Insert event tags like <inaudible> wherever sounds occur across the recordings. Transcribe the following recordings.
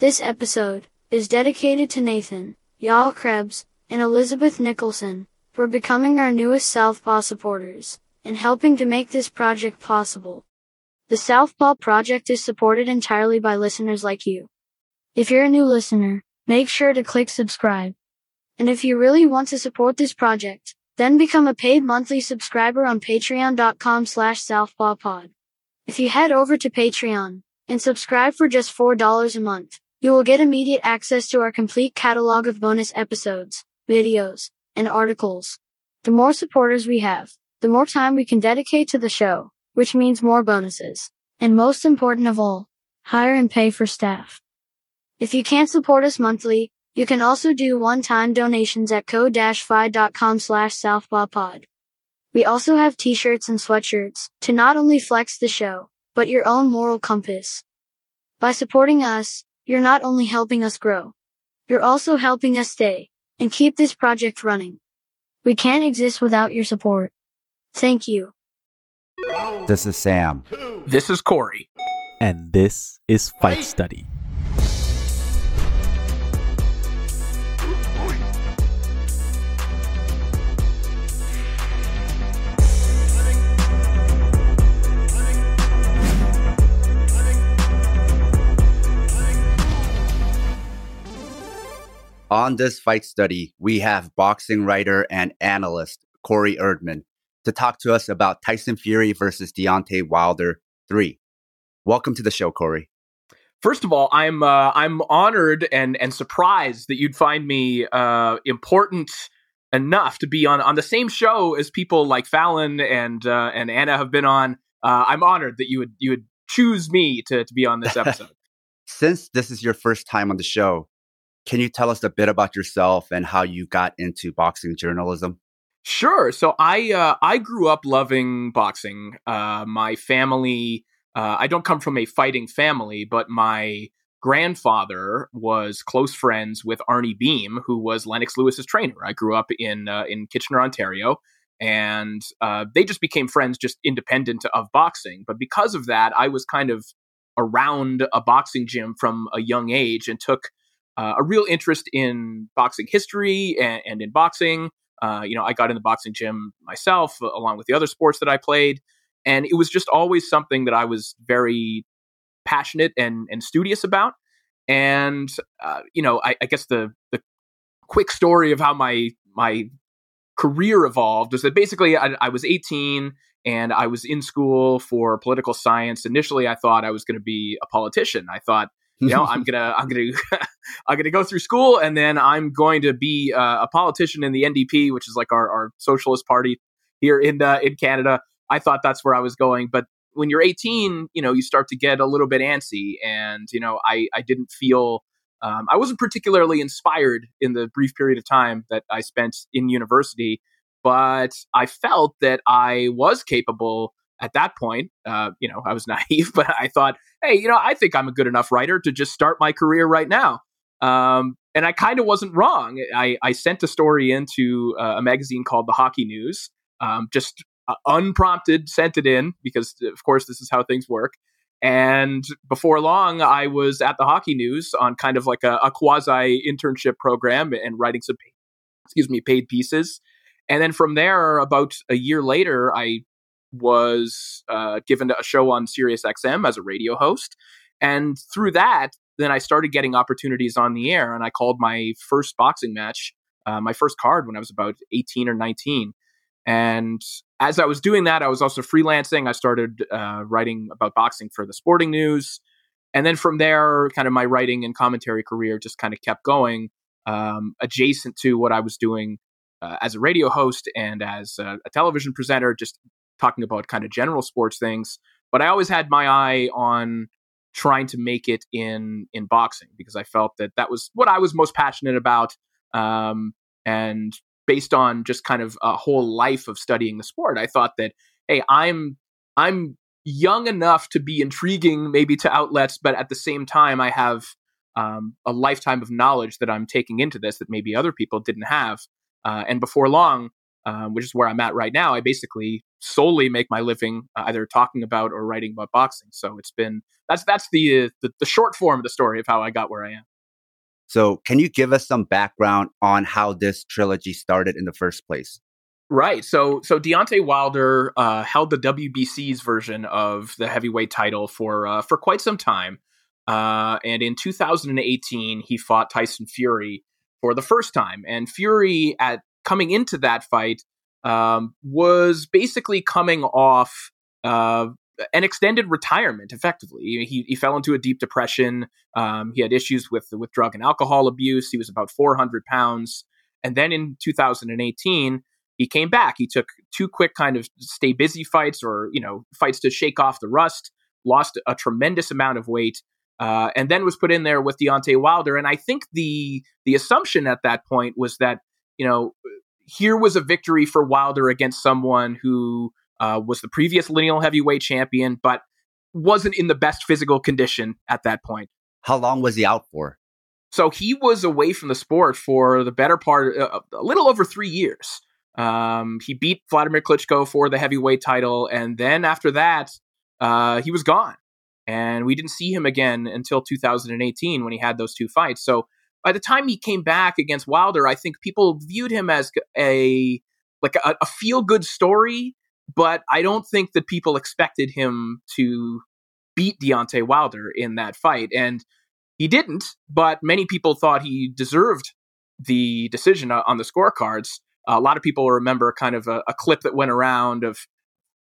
This episode is dedicated to Nathan, Yael Krebs, and Elizabeth Nicholson for becoming our newest Southpaw supporters and helping to make this project possible. The Southpaw project is supported entirely by listeners like you. If you're a new listener, make sure to click subscribe. And if you really want to support this project, then become a paid monthly subscriber on patreon.com slash southpawpod. If you head over to Patreon and subscribe for just $4 a month, you will get immediate access to our complete catalog of bonus episodes, videos, and articles. The more supporters we have, the more time we can dedicate to the show, which means more bonuses. And most important of all, hire and pay for staff. If you can't support us monthly, you can also do one-time donations at ko-fi.com slash southpawpod. We also have t-shirts and sweatshirts to not only flex the show, but your own moral compass. By supporting us, you're not only helping us grow, you're also helping us stay and keep this project running. We can't exist without your support. Thank you. This is Sam. This is Corey. And this is Fight Study. On this fight study, we have boxing writer and analyst Corey Erdman to talk to us about Tyson Fury versus Deontay Wilder 3. Welcome to the show, Corey. First of all, I'm uh, I'm honored and and surprised that you'd find me uh, important enough to be on on the same show as people like Fallon and uh, and Anna have been on. Uh, I'm honored that you would you would choose me to to be on this <laughs> episode. Since this is your first time on the show, can you tell us a bit about yourself and how you got into boxing journalism? Sure. So I uh, I grew up loving boxing. Uh, my family, uh, I don't come from a fighting family, but my grandfather was close friends with Arnie Boehm, who was Lennox Lewis's trainer. I grew up in uh, in Kitchener, Ontario, and uh, they just became friends, just independent of boxing. But because of that, I was kind of around a boxing gym from a young age and took uh, a real interest in boxing history and, and in boxing. Uh, you know, I got in the boxing gym myself, uh, along with the other sports that I played, and it was just always something that I was very passionate and and studious about. And uh, you know, I, I, guess the the quick story of how my my career evolved was that basically I, I was 18 and I was in school for political science. Initially, I thought I was going to be a politician. I thought you know <laughs> i'm gonna i'm gonna <laughs> i'm gonna go through school and then i'm going to be uh, a politician in the ndp which is like our, our socialist party here in uh, in canada. I thought that's where i was going but when you're 18 you know you start to get a little bit antsy and you know i i didn't feel um, i wasn't particularly inspired in the brief period of time that i spent in university but i felt that i was capable at that point, uh, you know, I was <laughs> naive, but I thought, hey, you know, I think I'm a good enough writer to just start my career right now. Um, and I kind of wasn't wrong. I, I, sent a story into uh, a magazine called The Hockey News, um, just uh, unprompted, sent it in because, of course, this is how things work. And before long, I was at the Hockey News on kind of like a, a quasi internship program and writing some, excuse me, paid pieces. And then from there, about a year later, I was uh, given a show on Sirius XM as a radio host. And through that, then I started getting opportunities on the air. And I called my first boxing match, uh, my first card when I was about 18 or 19. And as I was doing that, I was also freelancing. I started uh, writing about boxing for the sporting news. And then from there, kind of my writing and commentary career just kind of kept going um, adjacent to what I was doing uh, as a radio host and as a, a, television presenter, just talking about kind of general sports things. But I always had my eye on trying to make it in in boxing because I felt that that was what I was most passionate about. Um, and based on just kind of a whole life of studying the sport, I thought that hey, I'm I'm young enough to be intriguing maybe to outlets, but at the same time, I have um, a lifetime of knowledge that I'm taking into this that maybe other people didn't have. Uh, and before long, um, which is where I'm at right now, I basically solely make my living uh, either talking about or writing about boxing. So it's been that's that's the, uh, the the short form of the story of how I got where I am. So, can you give us some background on how this trilogy started in the first place? Right. So, so Deontay Wilder uh, held the WBC's version of the heavyweight title for uh, for quite some time, uh, and in 2018 he fought Tyson Fury for the first time. And Fury, at coming into that fight, um, was basically coming off uh, an extended retirement. Effectively, he he fell into a deep depression. Um, he had issues with with drug and alcohol abuse. He was about 400 pounds, and then in 2018 he came back. He took two quick kind of stay busy fights, or you know, fights to shake off the rust. Lost a tremendous amount of weight. Uh, and then was put in there with Deontay Wilder. And I think the the assumption at that point was that you know here was a victory for Wilder against someone who uh, was the previous lineal heavyweight champion, but wasn't in the best physical condition at that point. How long was he out for? So he was away from the sport for the better part, uh, a little over three years. Um, he beat Vladimir Klitschko for the heavyweight title, and then after that, uh, he was gone, and we didn't see him again until 2018 when he had those two fights. So by the time he came back against Wilder, I think people viewed him as a like a, a feel good story, but I don't think that people expected him to beat Deontay Wilder in that fight, and he didn't. But many people thought he deserved the decision on the scorecards. a lot of people remember kind of a, a clip that went around of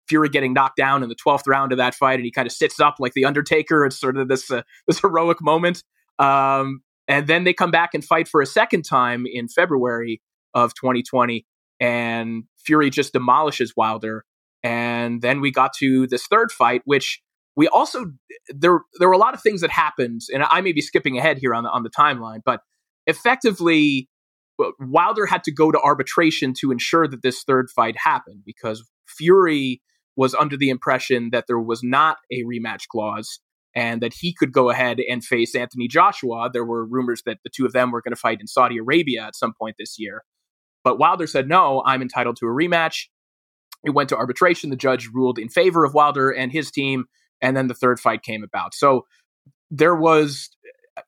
Fury getting knocked down in the 12th round of that fight, and he kind of sits up like the Undertaker. It's sort of this uh, this <laughs> heroic moment. Um, and then they come back and fight for a second time in February of 2020, and Fury just demolishes Wilder. And then we got to this third fight, which we also there there were a lot of things that happened, and I may be skipping ahead here on the on the timeline, but effectively Wilder had to go to arbitration to ensure that this third fight happened because Fury was under the impression that there was not a rematch clause and that he could go ahead and face Anthony Joshua. There were rumors that the two of them were going to fight in Saudi Arabia at some point this year. But Wilder said, no, I'm entitled to a rematch. It went to arbitration. The judge ruled in favor of Wilder and his team. And then the third fight came about. So there was,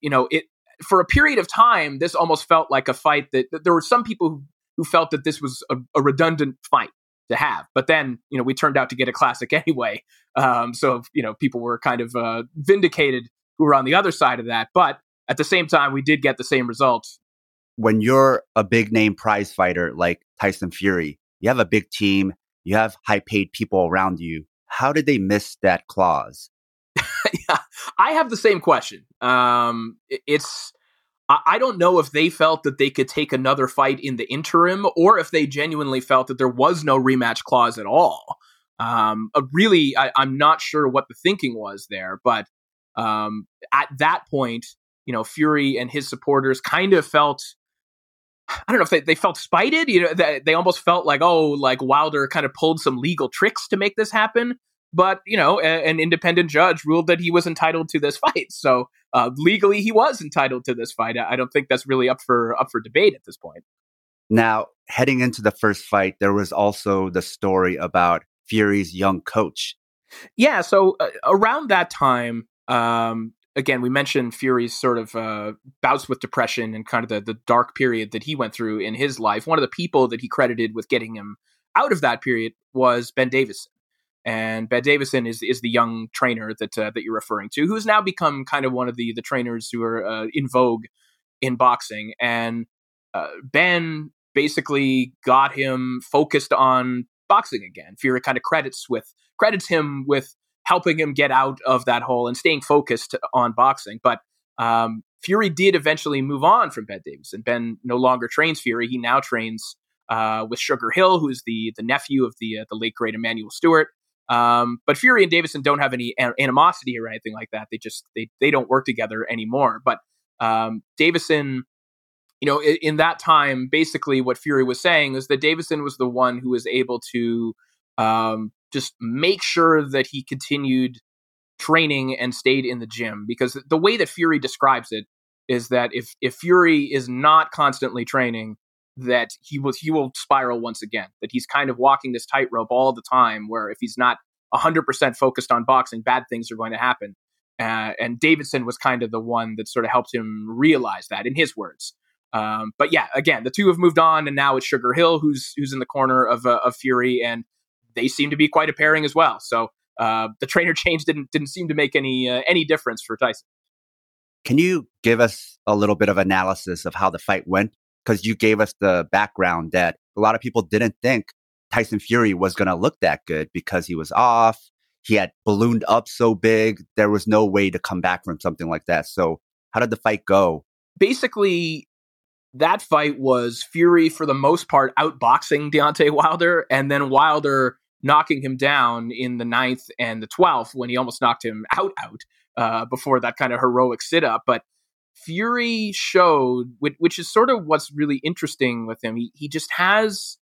you know, it for a period of time, this almost felt like a fight that, that there were some people who, who felt that this was a, a redundant fight to have. But then, you know, we turned out to get a classic <laughs> anyway. Um, so, you know, people were kind of uh, vindicated who were on the other side of that. But at the same time, we did get the same results. When you're a big name prize fighter like Tyson Fury, you have a big team, you have high paid people around you. How did they miss that clause? <laughs> yeah, I have the same question. Um, it's I don't know if they felt that they could take another fight in the interim or if they genuinely felt that there was no rematch clause at all. Um, really, I, am not sure what the thinking was there, but um, at that point, you know, Fury and his supporters kind of felt. I don't know if they, they felt spited. You know, they almost felt like, oh, like Wilder kind of pulled some legal tricks to make this happen. But you know, a, an independent judge ruled that he was entitled to this <laughs> fight. So uh, legally he was entitled to this fight. I don't think that's really up for up for debate at this point. Now, heading into the first fight, there was also the story about Fury's young coach. Yeah, so uh, around that time, um, again, we mentioned Fury's sort of uh, bouts with depression and kind of the, the dark period that he went through in his life. One of the people that he credited with getting him out of that period was Ben Davison and Ben Davison is is the young trainer that uh, that you're referring to, who's now become kind of one of the the trainers who are uh, in vogue in boxing. And uh, Ben basically got him focused on boxing again. Fury kind of credits with credits him with helping him get out of that hole and staying focused on boxing. But um, Fury did eventually move on from Ben Davison. Ben no longer trains Fury; he now trains uh, with Sugar Hill, who's the the nephew of the uh, the late great Emanuel Steward. Um, but Fury and Davison don't have any animosity or anything like that. They just they they don't work together anymore. But um, Davison, you know, in, in, that time, basically what Fury was saying is that Davison was the one who was able to um, just make sure that he continued training and stayed in the gym because the way that Fury describes it is that if if Fury is not constantly training, that he will he will spiral once again. That he's kind of walking this tightrope all the time, where if he's not 100% focused on boxing, bad things are going to happen. Uh, and Davison was kind of the one that sort of helped him realize that, in his words. Um, but yeah, again, the two have moved on, and now it's Sugar Hill who's who's in the corner of uh, of Fury, and they seem to be quite a pairing as well. So uh, the trainer <laughs> change didn't didn't seem to make any uh, any difference for Tyson. Can you give us a little bit of analysis of how the fight went? Because you gave us the background that a lot of people didn't think Tyson Fury was going to look that good because he was off. He had ballooned up so big. There was no way to come back from something like that. So, how did the fight go? Basically, that fight was Fury, for the most part, outboxing Deontay <laughs> Wilder, and then Wilder knocking him down in the ninth and the 12th when he almost knocked him out out uh, before that kind of heroic sit up. But Fury showed, which, which, is sort of what's really interesting with him. He, he just has,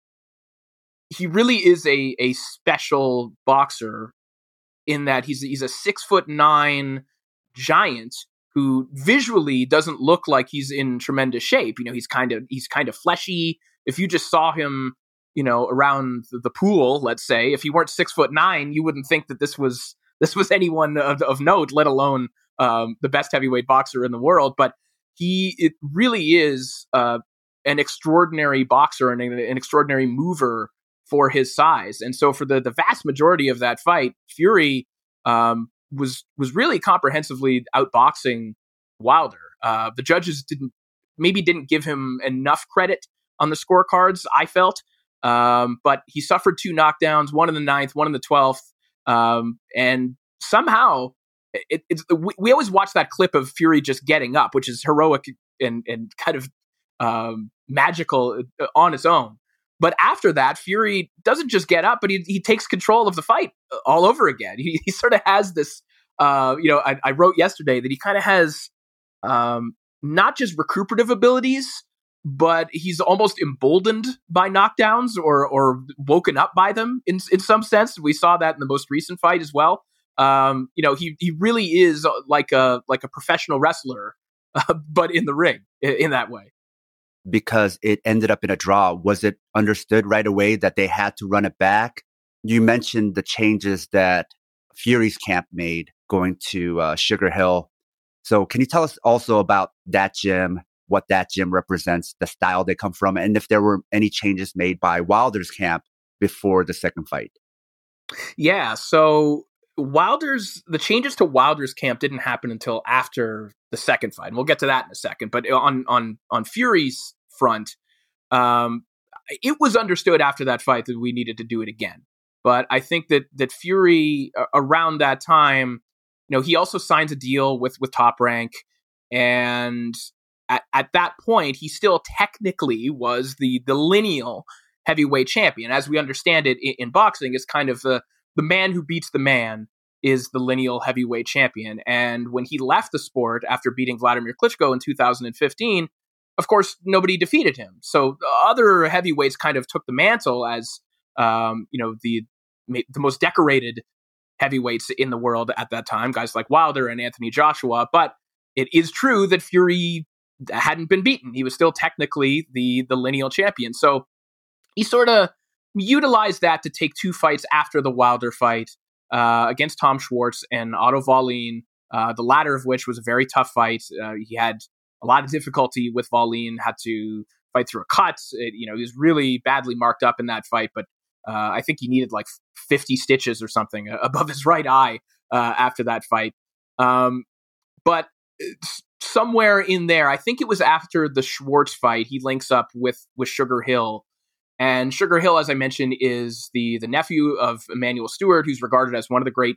he really is a, a special boxer in that he's, he's a six foot nine giant who visually doesn't look like he's in tremendous shape. You know, he's kind of, he's kind of fleshy. If you just saw him you know, around the pool, let's say, if he weren't six foot nine, you wouldn't think that this was this was anyone of, of note, let alone um, the best heavyweight boxer in the world. But he it really is uh, an extraordinary boxer and an, an extraordinary mover for his size. And so for the the vast majority of that fight, Fury um, was was really comprehensively outboxing Wilder. Uh, the judges didn't maybe didn't give him enough credit on the scorecards. I felt um, but he suffered two knockdowns, one in the ninth, one in the twelfth, um, and somehow it, it's we, we, always watch that clip of Fury just getting up, which is heroic and and kind of um, magical uh, on its own. But after that, Fury doesn't just get up, but he, he takes control of the fight uh, all over again. <laughs> He, he sort of has this, uh, you know, I, I, wrote yesterday that he kind of has um, not just recuperative abilities, but he's almost emboldened by knockdowns or or woken up by them in in some sense. We saw that in the most recent fight as well. Um, you know, he he really is like a like a professional wrestler, <laughs> uh, but in the ring in, in that way. Because it ended up in a draw. Was it understood right away that they had to run it back? You mentioned the changes that Fury's camp made going to uh, Sugar Hill. So, can you tell us also about that gym what that gym represents, the style they come from, and if there were any changes made by Wilder's camp before the second fight. Yeah, so Wilder's the changes to Wilder's camp didn't happen until after the second fight. And we'll get to that in a second. But on on on Fury's front, um, it was understood after that fight that we needed to do it again. But I think that that Fury uh, around that time, you know, he also signs a deal with with Top Rank, and at, at that point, he still technically was the the lineal heavyweight champion. As we understand it in, in boxing, is kind of the the man who beats the man is the lineal heavyweight champion. And when he left the sport after beating Vladimir Klitschko in 2015, of course, nobody defeated him. So other heavyweights kind of took the mantle as, um, you know, the the most decorated heavyweights in the world at that time, guys like Wilder and Anthony Joshua. But it is true that Fury hadn't been beaten. He was still technically the the lineal champion. So he sort of utilized that to take two fights after the Wilder fight uh, against Tom Schwarz and Otto Wallin, Uh, the latter of which was a very tough fight. Uh, he had a lot of difficulty with Valine, had to fight through a cut. It, you know, he was really badly marked up in that fight, but uh, I think he needed like 50 stitches or something uh, <laughs> above his right eye uh, after that fight. Um, but somewhere in there, I think it was after the Schwartz fight, he links up with with Sugar Hill. And Sugar Hill, as I mentioned, is the the nephew of Emanuel Steward, who's regarded as one of the great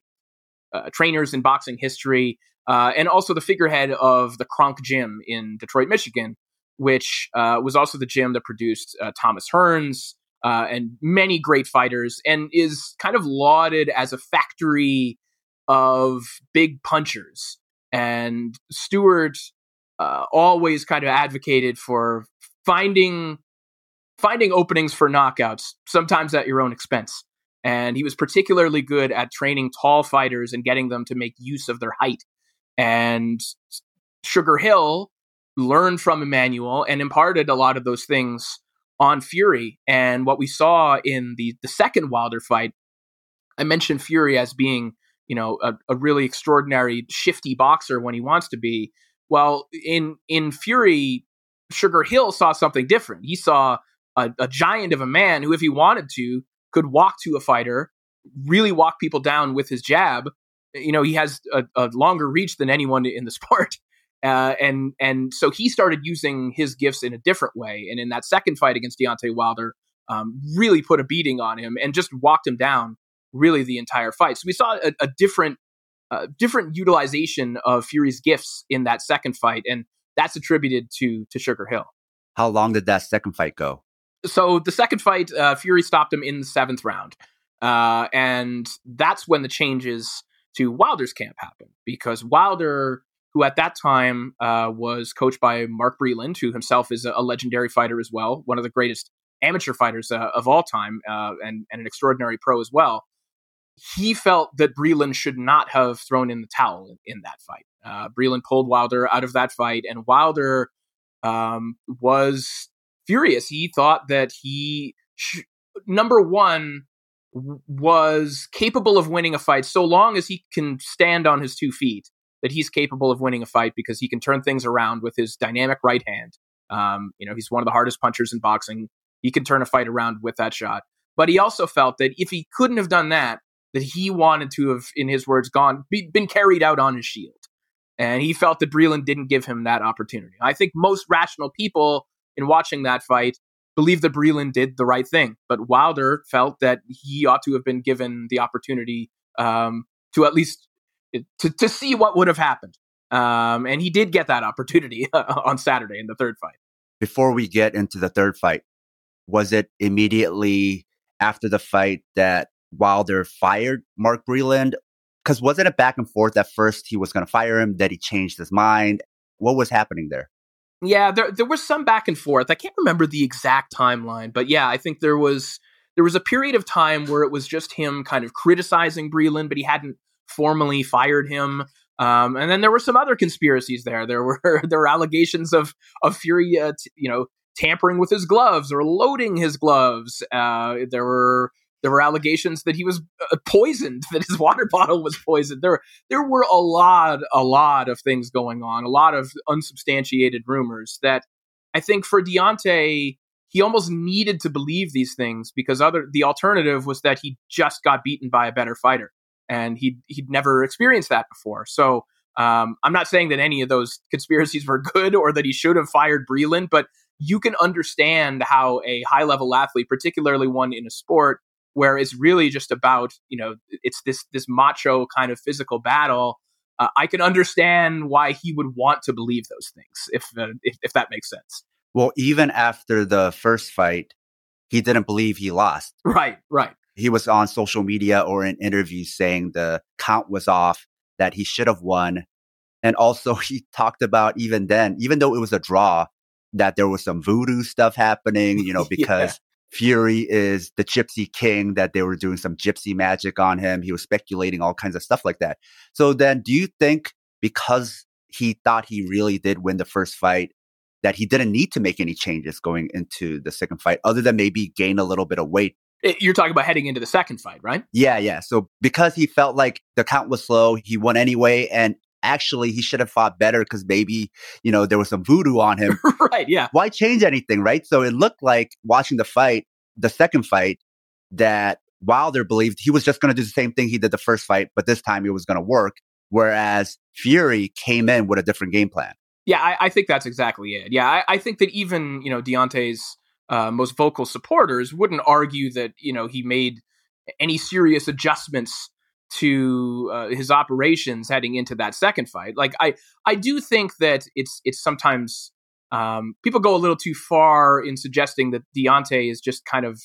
uh, trainers in boxing history, uh, and also the figurehead of the Kronk Gym in Detroit, Michigan, which uh, was also the gym that produced uh, Thomas Hearns uh, and many great fighters, and is kind of lauded as a factory of big punchers. And Steward uh, always kind of advocated for finding finding openings for knockouts, sometimes at your own expense. And he was particularly good at training tall fighters and getting them to make use of their height. And Sugar Hill learned from Emanuel and imparted a lot of those things on Fury. And what we saw in the the second Wilder fight, I mentioned Fury as being you know a, a really extraordinary shifty boxer when he wants to be. Well, in in Fury, Sugar Hill saw something different. He saw a, a giant of a man who, if he wanted to, could walk to a fighter, really walk people down with his jab. You know, he has a, a longer reach than anyone in the <laughs> sport. Uh, and and so he started using his gifts in a different way. And in that second fight against Deontay Wilder, um, really put a beating on him and just walked him down really the entire fight. So we saw a, a different uh, different utilization of Fury's gifts in that second fight, and that's attributed to to Sugar Hill. How long did that second fight go? So the second fight, uh, Fury stopped him in the seventh round, uh, and that's when the changes to Wilder's camp happened because Wilder, who at that time uh, was coached by Mark Breland, who himself is a, legendary fighter as well, one of the greatest amateur fighters uh, of all time, uh, and, and an extraordinary pro as well he felt that Breland should not have thrown in the towel in, in that fight. Uh, Breland pulled Wilder out of that fight, and Wilder um, was furious. He thought that he, sh- number one, was capable of winning a fight so long as he can stand on his two feet. That he's capable of winning a fight because he can turn things around with his dynamic right hand. Um, you know, he's one of the hardest punchers in boxing. He can turn a fight around with that shot. But he also felt that if he couldn't have done that, that he wanted to have, in his words, gone be, been carried out on his shield, and he felt that Breland didn't give him that opportunity. I think most rational people in watching that fight believe that Breland did the right thing, but Wilder felt that he ought to have been given the opportunity um, to at least to, to see what would have happened. Um, and he did get that opportunity <laughs> on Saturday in the third fight. Before we get into the third fight, was it immediately after the fight that Wilder fired Mark Breland? Because wasn't it back and forth at first he was going to fire him, that he changed his mind? What was happening there? Yeah, there there was some back and forth. I can't remember the exact timeline, but yeah, I think there was there was a period of time where it was just him kind of criticizing Breland, but he hadn't formally fired him. Um, and then there were some other conspiracies there. There were <laughs> there were allegations of of Fury, uh, t- you know, tampering with his gloves or loading his gloves. Uh, there were there were allegations that he was uh, poisoned, <laughs> that his water bottle was poisoned. There, there were a lot, a lot of things going on, a lot of unsubstantiated rumors that I think for Deontay, he almost needed to believe these things because other the alternative was that he just got beaten by a better fighter, and he he'd never experienced that before. So um, I'm not saying that any of those conspiracies were good or that he should have fired Breland, but you can understand how a high level athlete, particularly one in a sport where it's really just about you know it's this this macho kind of physical battle. Uh, I can understand why he would want to believe those things, if, uh, if if that makes sense. Well, even after the first fight, he didn't believe he lost. Right, right. He was on social media or in interviews saying the count was off, that he should have won. And also, <laughs> he talked about even then, even though it was a draw, that there was some voodoo stuff happening, you know, <laughs> because Fury is the gypsy king, that they were doing some gypsy magic on him. He was speculating all kinds of stuff like that. So then, do you think because he thought he really did win the first fight, that he didn't need to make any changes going into the second fight, other than maybe gain a little bit of weight? Eh, you're talking about heading into the second fight, right? Yeah, yeah. So because he felt like the count was slow, he won anyway. And actually he should have fought better because maybe, you know, there was some voodoo on him. <laughs> right. Yeah. Why change anything? Right. So it looked like watching the fight, the second fight, that Wilder believed he was just going to do the same thing he did the first fight, but this time it was going to work. Whereas Fury came in with a different game plan. Yeah, I, I think that's exactly it. Yeah, I, I, think that even, you know, Deontay's uh, most vocal supporters wouldn't argue that, you know, he made any serious adjustments to uh, his operations heading into that second fight. Like I, I do think that it's it's sometimes um, people go a little too far in suggesting that Deontay is just kind of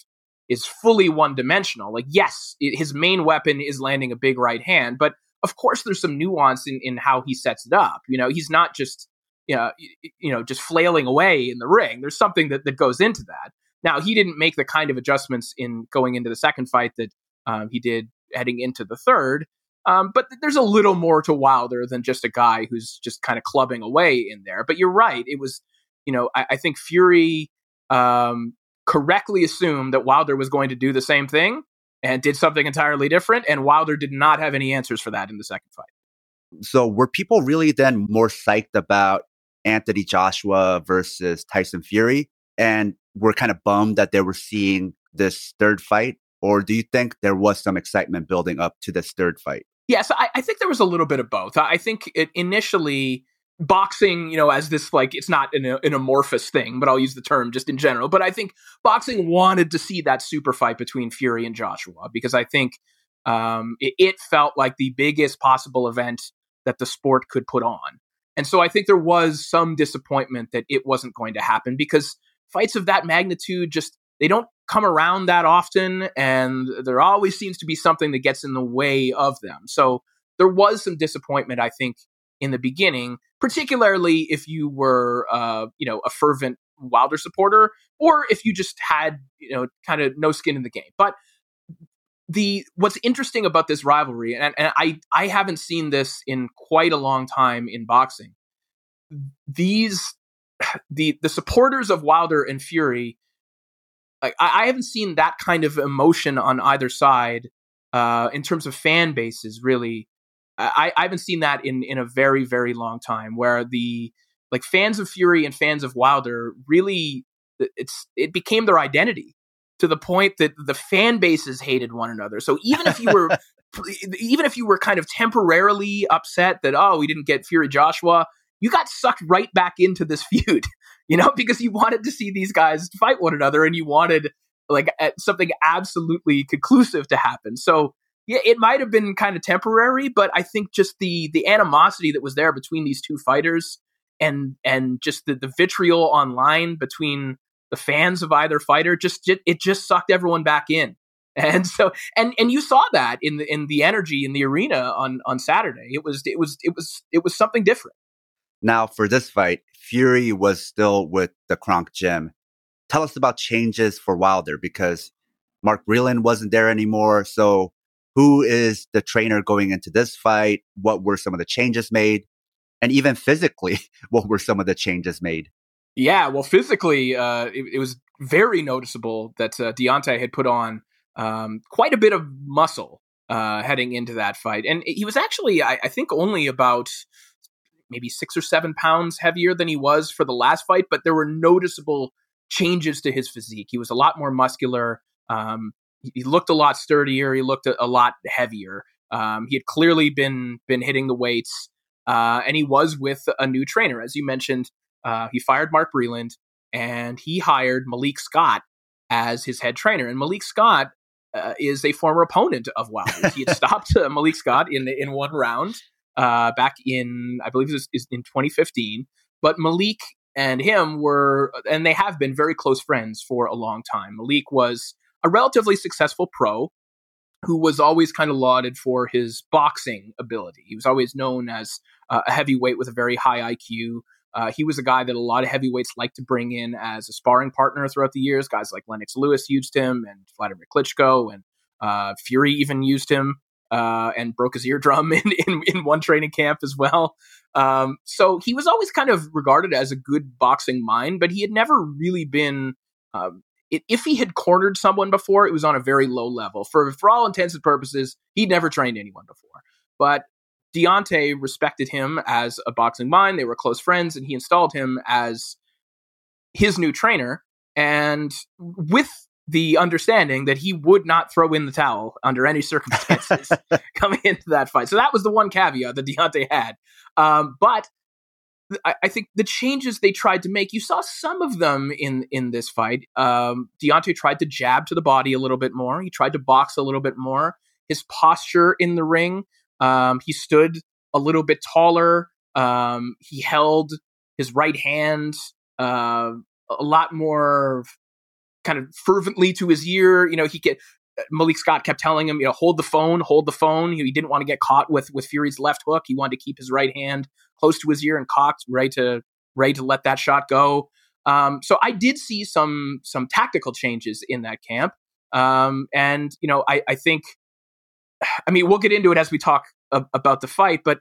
is fully one dimensional. Like yes, it, his main weapon is landing a big right hand, but of course there's some nuance in, in how he sets it up. You know, he's not just you know, you know just flailing away in the ring. There's something that, that goes into that. Now he didn't make the kind of adjustments in going into the second fight that um, he did heading into the third. Um, but there's a little more to Wilder than just a guy who's just kind of clubbing away in there. But you're right. It was, you know, I, I think Fury um, correctly assumed that Wilder was going to do the same thing and did something entirely different. And Wilder did not have any answers for that in the second fight. So were people really then more psyched about Anthony Joshua versus Tyson Fury and were kind of bummed that they were seeing this third fight? Or do you think there was some excitement building up to this third fight? Yes, I, I think there was a little bit of both. I think it initially boxing, you know, as this like it's not an, an, amorphous thing, but I'll use the term just in general. But I think boxing wanted to see that super fight between Fury and Joshua because I think um, it, it, felt like the biggest possible event that the sport could put on. And so I think there was some disappointment that it wasn't going to happen because fights of that magnitude just they don't come around that often and there always seems to be something that gets in the way of them. So there was some disappointment I think in the beginning, particularly if you were, uh, you know, a fervent Wilder supporter, or if you just had, you know, kind of no skin in the game. But the what's interesting about this rivalry, and, and I I haven't seen this in quite a long time in boxing. These <sighs> the the supporters of Wilder and Fury, I, I haven't seen that kind of emotion on either side uh, in terms of fan bases really I, I haven't seen that in in a very very long time. Where the like fans of Fury and fans of Wilder really it's it became their identity to the point that the fan bases hated one another. So even if you were <laughs> even if you were kind of temporarily upset that oh we didn't get Fury Joshua, you got sucked right back into this <laughs> feud, you know, because you wanted to see these guys fight one another and you wanted like something absolutely conclusive to happen. So yeah, it might have been kind of temporary, but I think just the the animosity that was there between these two fighters and and just the, the vitriol online between the fans of either fighter just it just sucked everyone back in. <laughs> And so and and you saw that in the in the energy in the arena on on Saturday. It was it was it was it was something different. Now for this fight, Fury was still with the Kronk gym. Tell us about changes for Wilder because Mark Breland wasn't there anymore. So who is the trainer going into this fight? What were some of the changes made? And even physically, <laughs> what were some of the changes made? Yeah, well, physically, uh, it, it, was very noticeable that uh, Deontay had put on um, quite a bit of muscle uh, heading into that fight. And he was actually, I, I, think, only about maybe six or seven pounds heavier than he was for the last fight, but there were noticeable changes to his physique. He was a lot more muscular. Um, he looked a lot sturdier. He looked a, a lot heavier. Um, he had clearly been been hitting the weights, uh, and he was with a new trainer, as you mentioned. Uh, he fired Mark Breland, and he hired Malik Scott as his head trainer. And Malik Scott uh, is a former opponent of Wilder. He had <laughs> stopped uh, Malik Scott in in one round uh, back in, I believe, it was, in 2015. But Malik and him were, and they have been very close friends for a long time. Malik was a relatively successful pro who was always kind of lauded for his boxing ability. He was always known as uh, a heavyweight with a very high IQ. Uh, he was a guy that a lot of heavyweights like to bring in as a sparring partner throughout the years. Guys like Lennox Lewis used him, and Vladimir Klitschko, and uh, Fury even used him uh, and broke his eardrum <laughs> in, in, in, one training camp as well. Um, so he was always kind of regarded as a good boxing mind, but he had never really been um, it, if he had cornered someone before, it was on a very low level. For for all intents and purposes, he'd never trained anyone before. But Deontay respected him as a boxing mind. They were close friends, and he installed him as his new trainer. And with the understanding that he would not throw in the towel under any circumstances <laughs> coming into that fight. So that was the one caveat that Deontay had. Um, but I, I, think the changes they tried to make, you saw some of them in in this fight. Um, Deontay tried to jab to the body a little bit more. He tried to box a little bit more. His posture in the ring, um, he stood a little bit taller. Um, he held his right hand uh, a lot more kind of fervently to his ear. You know, he get Malik Scott kept telling him, you know, hold the phone, hold the phone. He, didn't want to get caught with with Fury's left hook. He wanted to keep his right hand close to his ear and cocked, ready to ready to let that shot go. Um, so I did see some some tactical changes in that camp, um, and you know, I, I think, <sighs> I mean, we'll get into it as we talk about the fight, but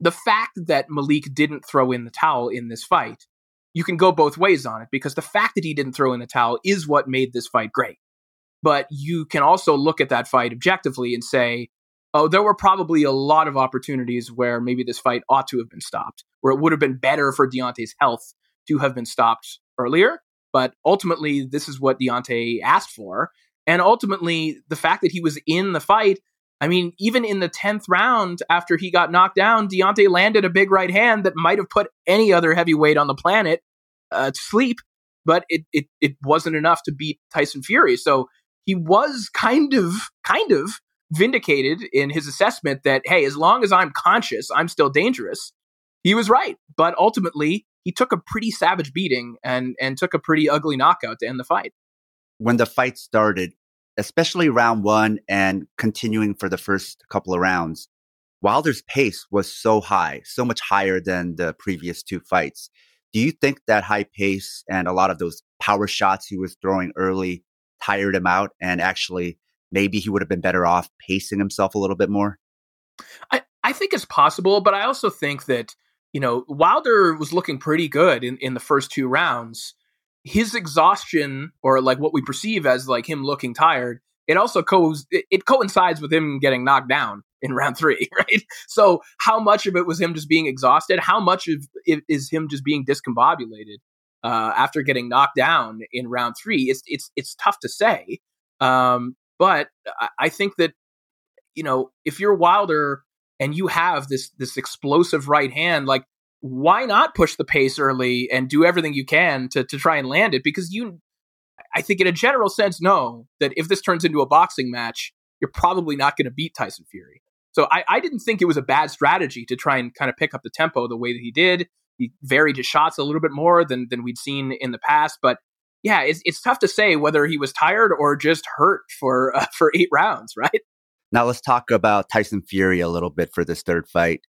the fact that Malik didn't throw in the towel in this fight you can go both ways on it because the fact that he didn't throw in the towel is what made this fight great. But you can also look at that fight objectively and say, oh, there were probably a lot of opportunities where maybe this fight ought to have been stopped, where it would have been better for Deontay's health to have been stopped earlier. But ultimately, this is what Deontay asked for. And ultimately, the fact that he was in the fight, I mean, even in the 10th round after he got knocked down, Deontay landed a big right hand that might have put any other heavyweight on the planet uh, to sleep, but it, it, it wasn't enough to beat Tyson Fury. So he was kind of, kind of vindicated in his assessment that, hey, as long as I'm conscious, I'm still dangerous. He was right. But ultimately, he took a pretty savage beating and, and took a pretty ugly knockout to end the fight. When the fight started, especially round one and continuing for the first couple of rounds, Wilder's pace was so high, so much higher than the previous two fights. Do you think that high pace and a lot of those power shots he was throwing early tired him out and actually maybe he would have been better off pacing himself a little bit more? I, I think it's possible, but I also think that, you know, Wilder was looking pretty good in, in the first two rounds. His exhaustion, or like what we perceive as like him looking tired, it also co- it, coincides with him getting knocked down in round three, <laughs> right? So how much of it was him just being exhausted? How much of it is him just being discombobulated uh, after getting knocked down in round three? It's it's it's tough to say. Um, but I think that you know if you're Wilder and you have this this explosive right hand, like why not push the pace early and do everything you can to to try and land it? Because you, I think in a general sense, know that if this turns into a boxing match, you're probably not going to beat Tyson Fury. So I, I didn't think it was a bad strategy to try and kind of pick up the tempo the way that he did. He varied his shots a little bit more than than we'd seen in the past, but yeah, it's it's tough to say whether he was tired or just hurt for uh, <laughs> for eight rounds, right? Now let's talk about Tyson Fury a little bit for this third fight,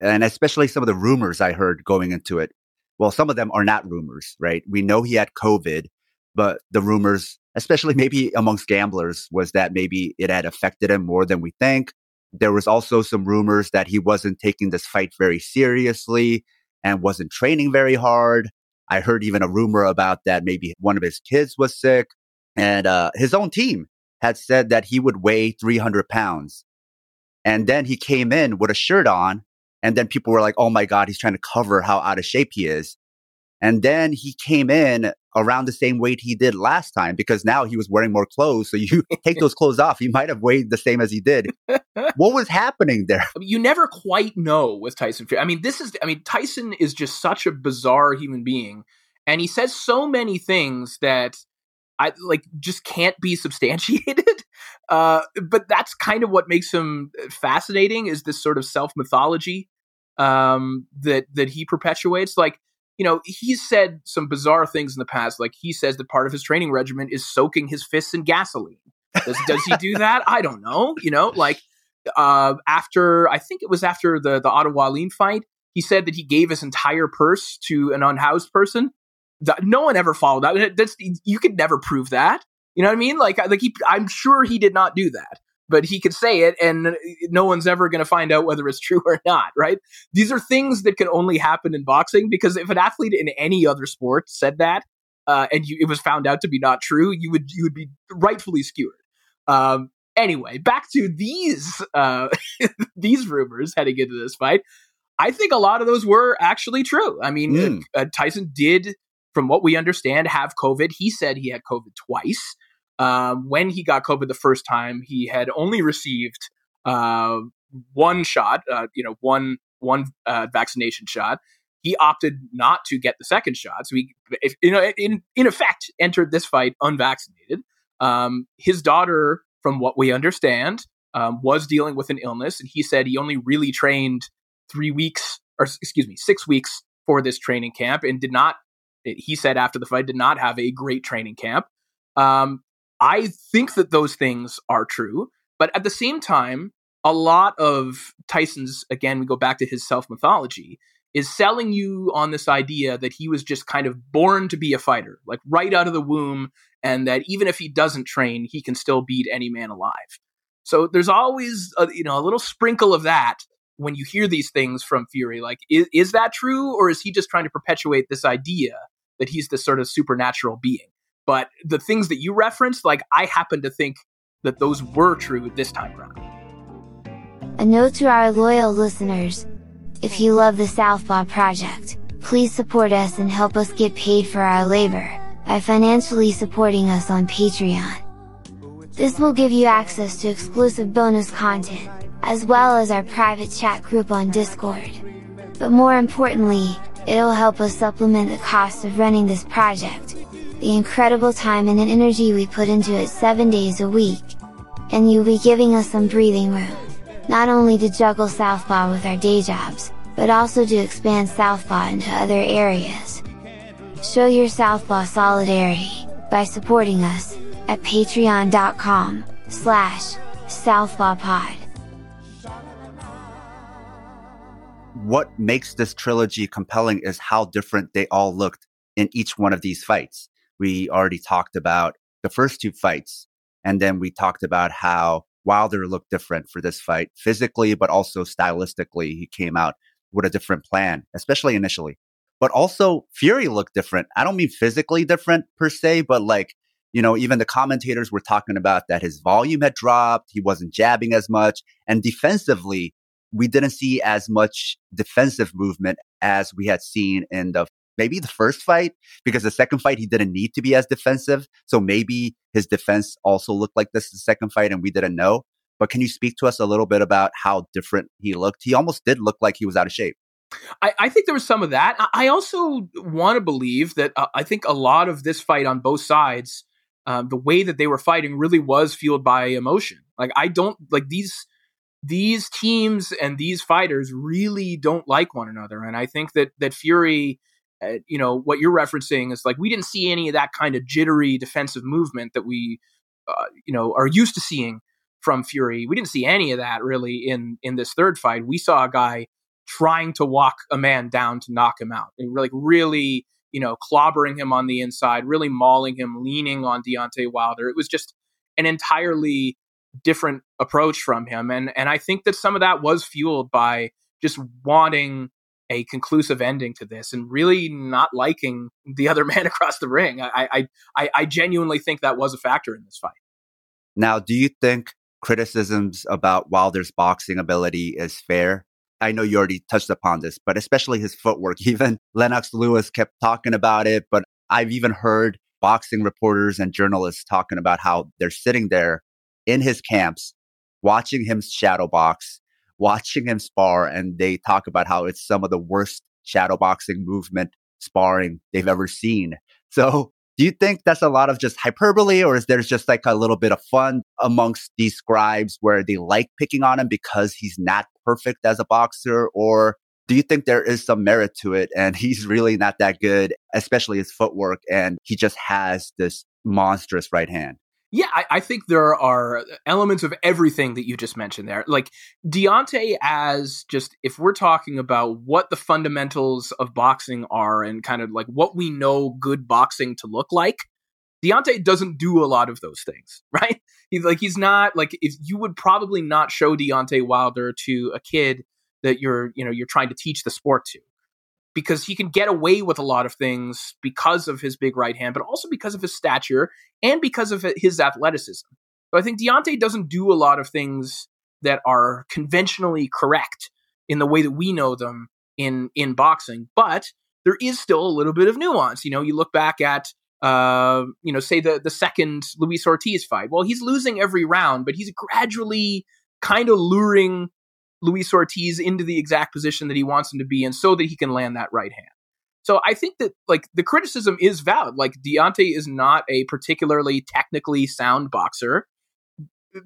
and especially some of the rumors I heard going into it. Well, some of them are not rumors, right? We know he had COVID, but the rumors, especially maybe amongst gamblers, was that maybe it had affected him more than we think. There was also some rumors that he wasn't taking this fight very seriously and wasn't training very hard. I heard even a rumor about that maybe one of his kids was sick. And uh, his own team had said that he would weigh 300 pounds. And then he came in with a shirt on. And then people were like, oh my God, he's trying to cover how out of shape he is. And then he came in around the same weight he did last time because now he was wearing more clothes. So you <laughs> take those clothes off, he might have weighed the same as he did. <laughs> what was happening there? I mean, You never quite know with Tyson Fury. I mean, this is, I mean, Tyson is just such a bizarre human being. And he says so many things that I like just can't be substantiated. <laughs> Uh, but that's kind of what makes him fascinating is this sort of self mythology um, that that he perpetuates. Like you know, he's said some bizarre things in the past. Like he says that part of his training regimen is soaking his fists in gasoline. Does, does he do <laughs> that? I don't know. You know, like uh, after I think it was after the the Otto Wallin fight, he said that he gave his entire purse to an unhoused person. That, no one ever followed that. That's you could never prove that. You know what I mean? Like, like he, I'm sure he did not do that but he could say it and no one's ever going to find out whether it's <laughs> true or not, right? These are things that can only happen in boxing because if an athlete in any other sport said that uh, and you, it was found out to be not true, you would you would be rightfully skewered. Um, anyway, back to these uh, <laughs> these rumors heading into this fight. I think a lot of those were actually true. I mean, mm. uh, Tyson did, from what we understand, have COVID. He said he had COVID twice. Um, when he got COVID the first time, he had only received uh, one shot, uh, you know, one one uh, vaccination shot. He opted not to get the second shot, so he, if, you know, in in effect, entered this fight unvaccinated. Um, his daughter, from what we understand, um, was dealing with an illness, and he said he only really trained three weeks, or excuse me, six weeks for this training camp, and did not. He said after the fight, did not have a great training camp. Um, I think that those things are true, but at the same time, a lot of Tyson's, again, we go back to his self mythology, is selling you on this idea that he was just kind of born to be a fighter, like right out of the womb, and that even if he doesn't train, he can still beat any man alive. So there's always a, you know a little sprinkle of that when you hear these things from Fury. Like, is, is that true, or is he just trying to perpetuate this idea that he's this sort of supernatural being? But the things that you referenced, like, I happen to think that those were true this time around. A note to our loyal listeners if you love the Southpaw project, please support us and help us get paid for our labor by financially supporting us on Patreon. This will give you access to exclusive bonus content, as well as our private chat group on Discord. But more importantly, it'll help us supplement the cost of running this project, the incredible time and energy we put into it 7 days a week, and you'll be giving us some breathing room, not only to juggle Southpaw with our day jobs, but also to expand Southpaw into other areas. Show your Southpaw solidarity, by supporting us, at patreon.com, slash, southpawpod. What makes this trilogy compelling is how different they all looked in each one of these fights. We already talked about the first two fights, and then we talked about how Wilder looked different for this fight physically, but also stylistically. He came out with a different plan, especially initially. But also Fury looked different. I don't mean physically different per se, but like, you know, even the commentators were talking about that his volume had dropped. He wasn't jabbing as much. And defensively, we didn't see as much defensive movement as we had seen in the maybe the first fight because the second fight he didn't need to be as defensive. So maybe his defense also looked like this the second fight and we didn't know. But can you speak to us a little bit about how different he looked? He almost did look like he was out of shape. I, I think there was some of that. I also want to believe that uh, I think a lot of this fight on both sides, um, the way that they were fighting, really was fueled by emotion. Like I don't like these these teams and these fighters really don't like one another, and I think that that Fury. Uh, you know what you're referencing is like we didn't see any of that kind of jittery defensive movement that we uh, you know are used to seeing from Fury. We didn't see any of that really in in this third fight. We saw a guy trying to walk a man down to knock him out, and like really, you know, clobbering him on the inside, really mauling him, leaning on Deontay Wilder. It was just an entirely different approach from him, and and I think that some of that was fueled by just wanting a conclusive ending to this and really not liking the other <laughs> man across the ring. I I I, genuinely think that was a factor in this fight. Now, do you think criticisms about Wilder's boxing ability is fair. I know you already touched upon this, but especially his footwork. <laughs> Even Lennox Lewis kept talking about it, but I've even heard boxing reporters and journalists talking about how they're sitting there in his camps, watching him shadow box, watching him spar, and they talk about how it's some of the worst shadow boxing movement sparring they've ever seen. So do you think that's a lot of just hyperbole, or is there just like a little bit of fun amongst these scribes where they like picking on him because he's not perfect as a boxer? Or do you think there is some merit to it and <laughs> he's really not that good, especially his footwork, and he just has this monstrous right hand? Yeah, I, I, think there are elements of everything that you just mentioned there. Like Deontay, as just if we're talking about what the fundamentals of boxing are and kind of like what we know good boxing to look like, Deontay doesn't do a lot of those things, <laughs> right? He's like he's not like if you would probably not show Deontay Wilder to a kid that you're you know you're trying to teach the sport to because he can get away with a lot of things because of his big right hand, but also because of his stature and because of his athleticism. So I think Deontay doesn't do a lot of things that are conventionally correct in the way that we know them in in boxing, but there is still a little bit of nuance. You know, you look back at uh, you know, say the the second Luis Ortiz fight. Well, he's losing every round, but he's gradually kind of luring Luis Ortiz into the exact position that he wants him to be in so that he can land that right hand. So I think that like the criticism is valid. Like Deontay is not a particularly technically sound boxer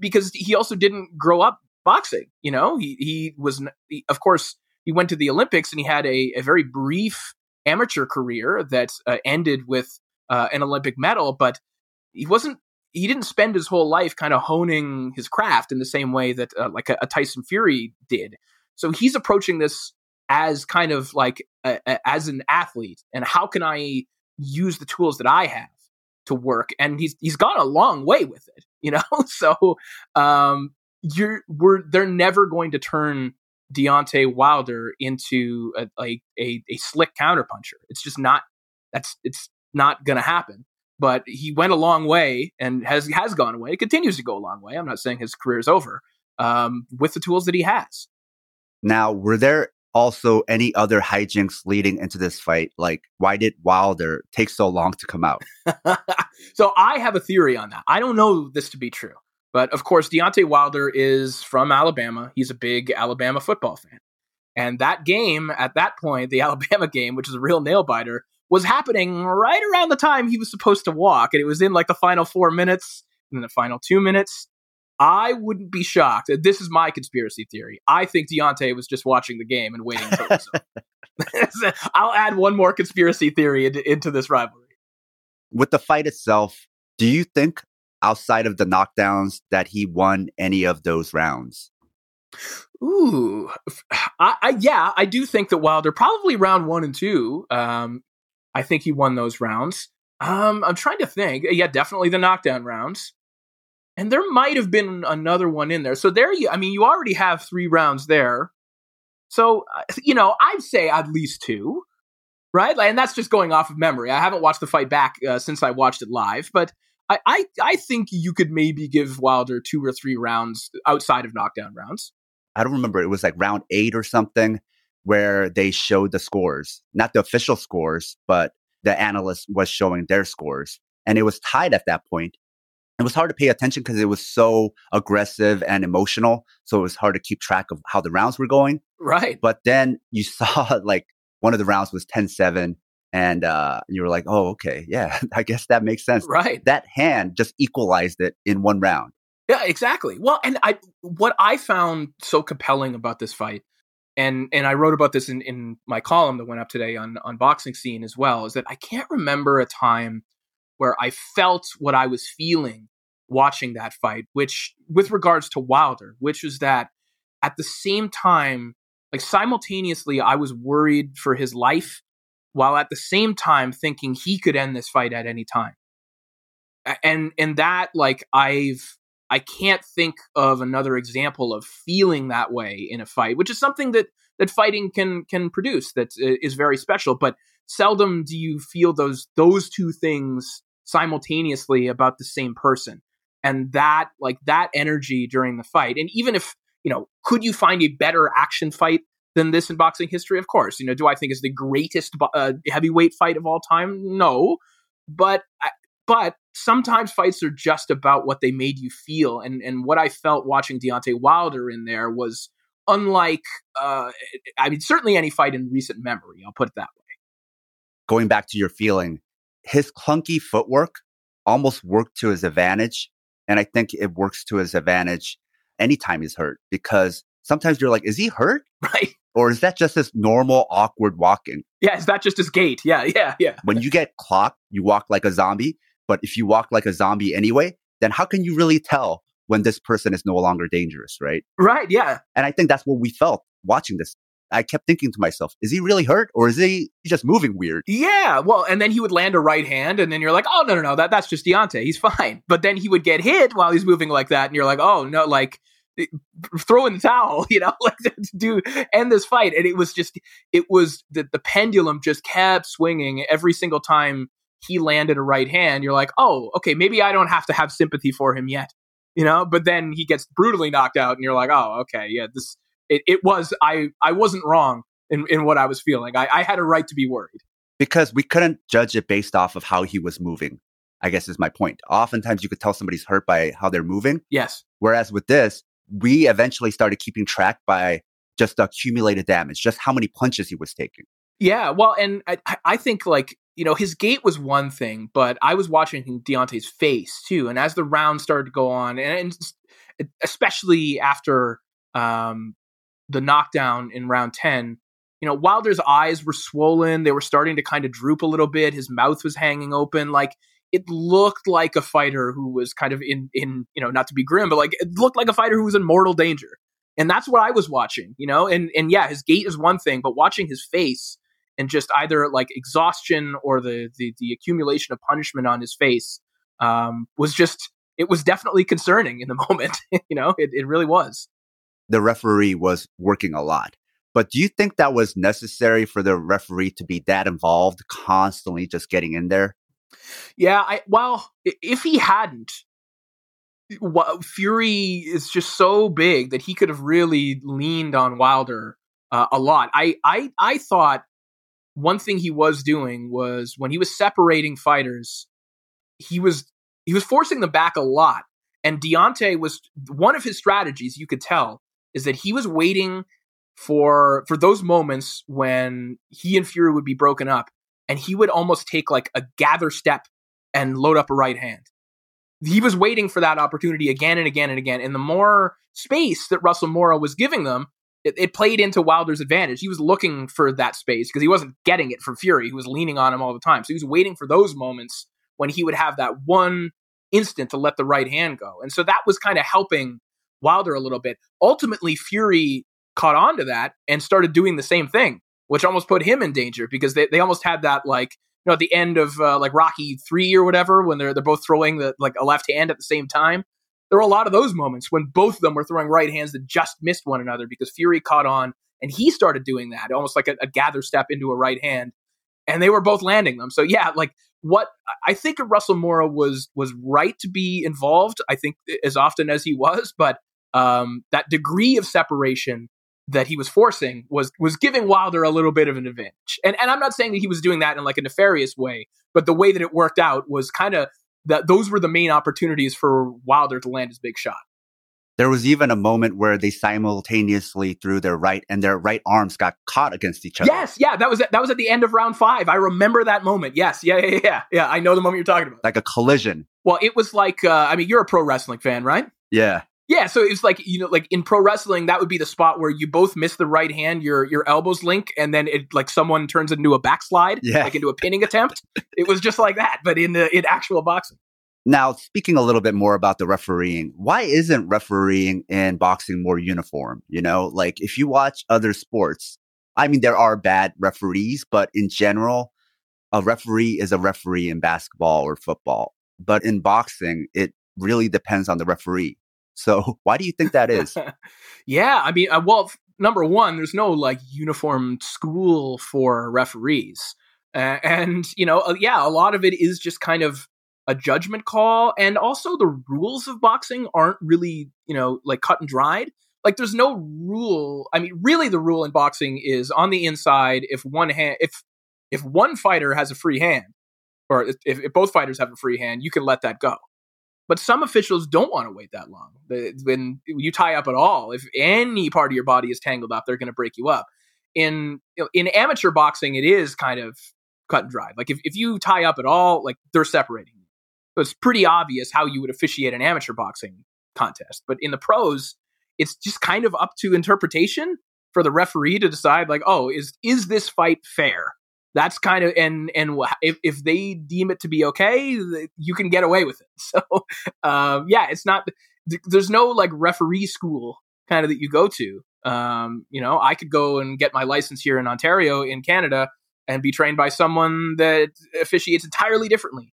because he also didn't grow up boxing. You know, he he was he, of course he went to the Olympics and he had a, a very brief amateur career that uh, ended with uh, an Olympic medal, but he wasn't he didn't spend his whole life kind of honing his craft in the same way that uh, like a, a, Tyson Fury did. So he's approaching this as kind of like a, a, as an athlete, and how can I use the tools that I have to work? And he's he's gone a long way with it, you know. <laughs> so um, you're we're they're never going to turn Deontay Wilder into a, a, a, a slick counterpuncher. It's just not that's it's not going to happen. But he went a long way and has has gone away. It Continues to go a long way. I'm not saying his career is over um, with the tools that he has. Now, were there also any other hijinks leading into this fight? Like, why did Wilder take so long to come out? <laughs> so I have a theory on that. I don't know this to be true. But of course, Deontay Wilder is from Alabama. He's a big Alabama football fan. And that game, at that point, the <laughs> Alabama game, which is a real nail biter, was happening right around the time he was supposed to walk. And it was in like the final four minutes and then the final two minutes. I wouldn't be shocked. This is my conspiracy theory. I think Deontay was just watching the game and waiting until <laughs> <laughs> it I'll add one more conspiracy theory into, into this rivalry. With the fight itself, do you think outside of the knockdowns that he won any of those rounds? Ooh, I, I, yeah, I do think that Wilder probably round one and two. Um, I think he won those rounds. Um, I'm trying to think. Yeah, definitely the knockdown rounds, and there might have been another one in there. So there, you. I mean, you already have three rounds there. So uh, you know, I'd say at least two, right? And that's just going off of memory. I haven't watched the fight back uh, since I watched it live, but I, I, I think you could maybe give Wilder two or three rounds outside of knockdown rounds. I don't remember. It was like round eight or something where they showed the scores, not the official scores, but the analyst was showing their scores. And it was tied at that point. It was hard to pay attention because it was so aggressive and emotional. So it was hard to keep track of how the rounds were going. Right. But then you <laughs> saw like one of the rounds was 10 7 and uh, you were like, oh, okay, yeah, <laughs> I guess that makes sense. Right. That hand just equalized it in one round. Yeah, exactly. Well, and I what I found so compelling about this fight, and and I wrote about this in, in my column that went up today on on boxing scene as well, is that I can't remember a time where I felt what I was feeling watching that fight, which with regards to Wilder, which was that at the same time, like simultaneously, I was worried for his life while at the same time thinking he could end this fight at any time. And and that like I've I can't think of another example of feeling that way in a fight, which is something that that fighting can can produce that is very special, but seldom do you feel those those two things simultaneously about the same person. And that like that energy during the fight and even if, you know, could you find a better action fight than this in boxing history. Of course, you know, do I think is the greatest uh, heavyweight fight of all time? No, but but sometimes fights are just about what they made you feel, and and what I felt watching Deontay Wilder in there was unlike, uh, I mean, certainly any fight in recent memory. I'll put it that way. Going back to your feeling, his clunky footwork almost worked to his advantage, and I think it works to his advantage anytime he's hurt because sometimes you're like, is he hurt? <laughs> Right. Or is that just his normal awkward walking? Yeah, is that just his gait? Yeah, yeah, yeah. When you get clocked, you walk like a zombie. But if you walk like a zombie anyway, then how can you really tell when this person is no longer dangerous, right? Right, yeah. And I think that's what we felt watching this. I kept thinking to myself, is he really hurt or is he just moving weird? Yeah. Well, and then he would land a right hand and then you're like, oh, no, no, no, that, that's just Deontay. He's <laughs> fine. But then he would get hit while he's moving like that. And you're like, oh, no, like eh, throw in the towel, <laughs> you know, <laughs> like to do end this fight. And it was just, it was the, the pendulum just kept swinging every single time he landed a right hand. You're like, oh, okay, maybe I don't have to have sympathy for him yet, you know. But then he gets brutally knocked out, and you're like, oh, okay, yeah, this it, it was I I wasn't wrong in in what I was feeling. I, I had a right to be worried because we couldn't judge it based off of how he was moving. I guess is my point. Oftentimes you could tell somebody's hurt by how they're moving. Yes. Whereas with this, we eventually started keeping track by just the accumulated damage, just how many punches he was taking. Yeah, well, and I, I think like you know his gait was one thing, but I was watching Deontay's face too, and as the round started to go on, and, and especially after um, the knockdown in round ten, you know Wilder's eyes were swollen; they were starting to kind of droop a little bit. His mouth was hanging open, like it looked like a fighter who was kind of in in you know not to be grim but like it looked like a fighter who was in mortal danger and that's what i was watching you know and and yeah his gait is one thing but watching his face and just either like exhaustion or the the, the accumulation of punishment on his face um, was just it was definitely concerning in the <laughs> moment you know it, it really was the referee was working a lot. But do you think that was necessary for the referee to be that involved, constantly just getting in there? Yeah, I well, if he hadn't, Fury is just so big that he could have really leaned on Wilder uh, a lot. I, I I thought one thing he was doing was when he was separating fighters, he was he was forcing them back a lot. And Deontay was one of his strategies. You could tell is that he was waiting for for those moments when he and Fury would be broken up, and he would almost take like a gather step and load up a right hand he was waiting for that opportunity again and again and again. And the more space that Russell Mora was giving them, it, it played into Wilder's advantage. He was looking for that space because he wasn't getting it from Fury. He was leaning on him all the time. So he was waiting for those moments when he would have that one instant to let the right hand go. And so that was kind of helping Wilder a little bit. Ultimately, Fury caught on to that and started doing the same thing, which almost put him in danger because they, they almost had that like you know, at the end of uh, like Rocky three or whatever, when they're they're both throwing the like a left hand at the same time. There were a lot of those moments when both of them were throwing right hands that just missed one another because Fury caught on and he started doing that, almost like a, a gather step into a right hand, and they were both landing them. So yeah, like what I think Russell Mora was was right to be involved. I think as often as he was, but um, that degree of separation that he was forcing was was giving Wilder a little bit of an advantage. And and I'm not saying that he was doing that in like a nefarious way, but the way that it worked out was kind of that those were the main opportunities for Wilder to land his big shot. There was even a moment where they simultaneously threw their right and their right arms got caught against each other. Yes, yeah, that was that was at the end of round 5. I remember that moment. Yes, yeah, yeah, yeah. Yeah, I know the moment you're talking about. Like a collision. Well, it was like uh, I mean, you're a pro wrestling fan, right? Yeah. Yeah, so it's like you know, like in pro wrestling, that would be the spot where you both miss the right hand, your your elbows link, and then it like someone turns into a backslide, yeah. like into a pinning attempt. it was just like that, but in the in actual boxing. Now, speaking a little bit more about the refereeing, why isn't refereeing in boxing more uniform? You know, like if you watch other sports, I mean, there are bad referees, but in general, a referee is a referee in basketball or football. But in boxing, it really depends on the referee. So why do you think that is? <laughs> yeah, I mean, uh, well, number one, there's no like uniform school for referees, uh, and you know, uh, yeah, a lot of it is just kind of a judgment call, and also the rules of boxing aren't really you know like cut and dried. Like, there's no rule. I mean, really, the rule in boxing is on the inside. If one hand, if if one fighter has a free hand, or if, if both fighters have a free hand, you can let that go. But some officials don't want to wait that long. When you tie up at all, if any part of your body is tangled up, they're going to break you up. In in amateur boxing, it is kind of cut and dried. Like if, if you tie up at all, like they're separating you. So it's pretty obvious how you would officiate an amateur boxing contest. But in the pros, it's just kind of up to interpretation for the referee to decide like, oh, is is this fight fair? That's kind of and and if, if they deem it to be okay you can get away with it. <laughs> So um, yeah it's not there's no like referee school kind of that you go to. Um, you know i could go and get my license here in ontario in canada and be trained by someone that officiates entirely differently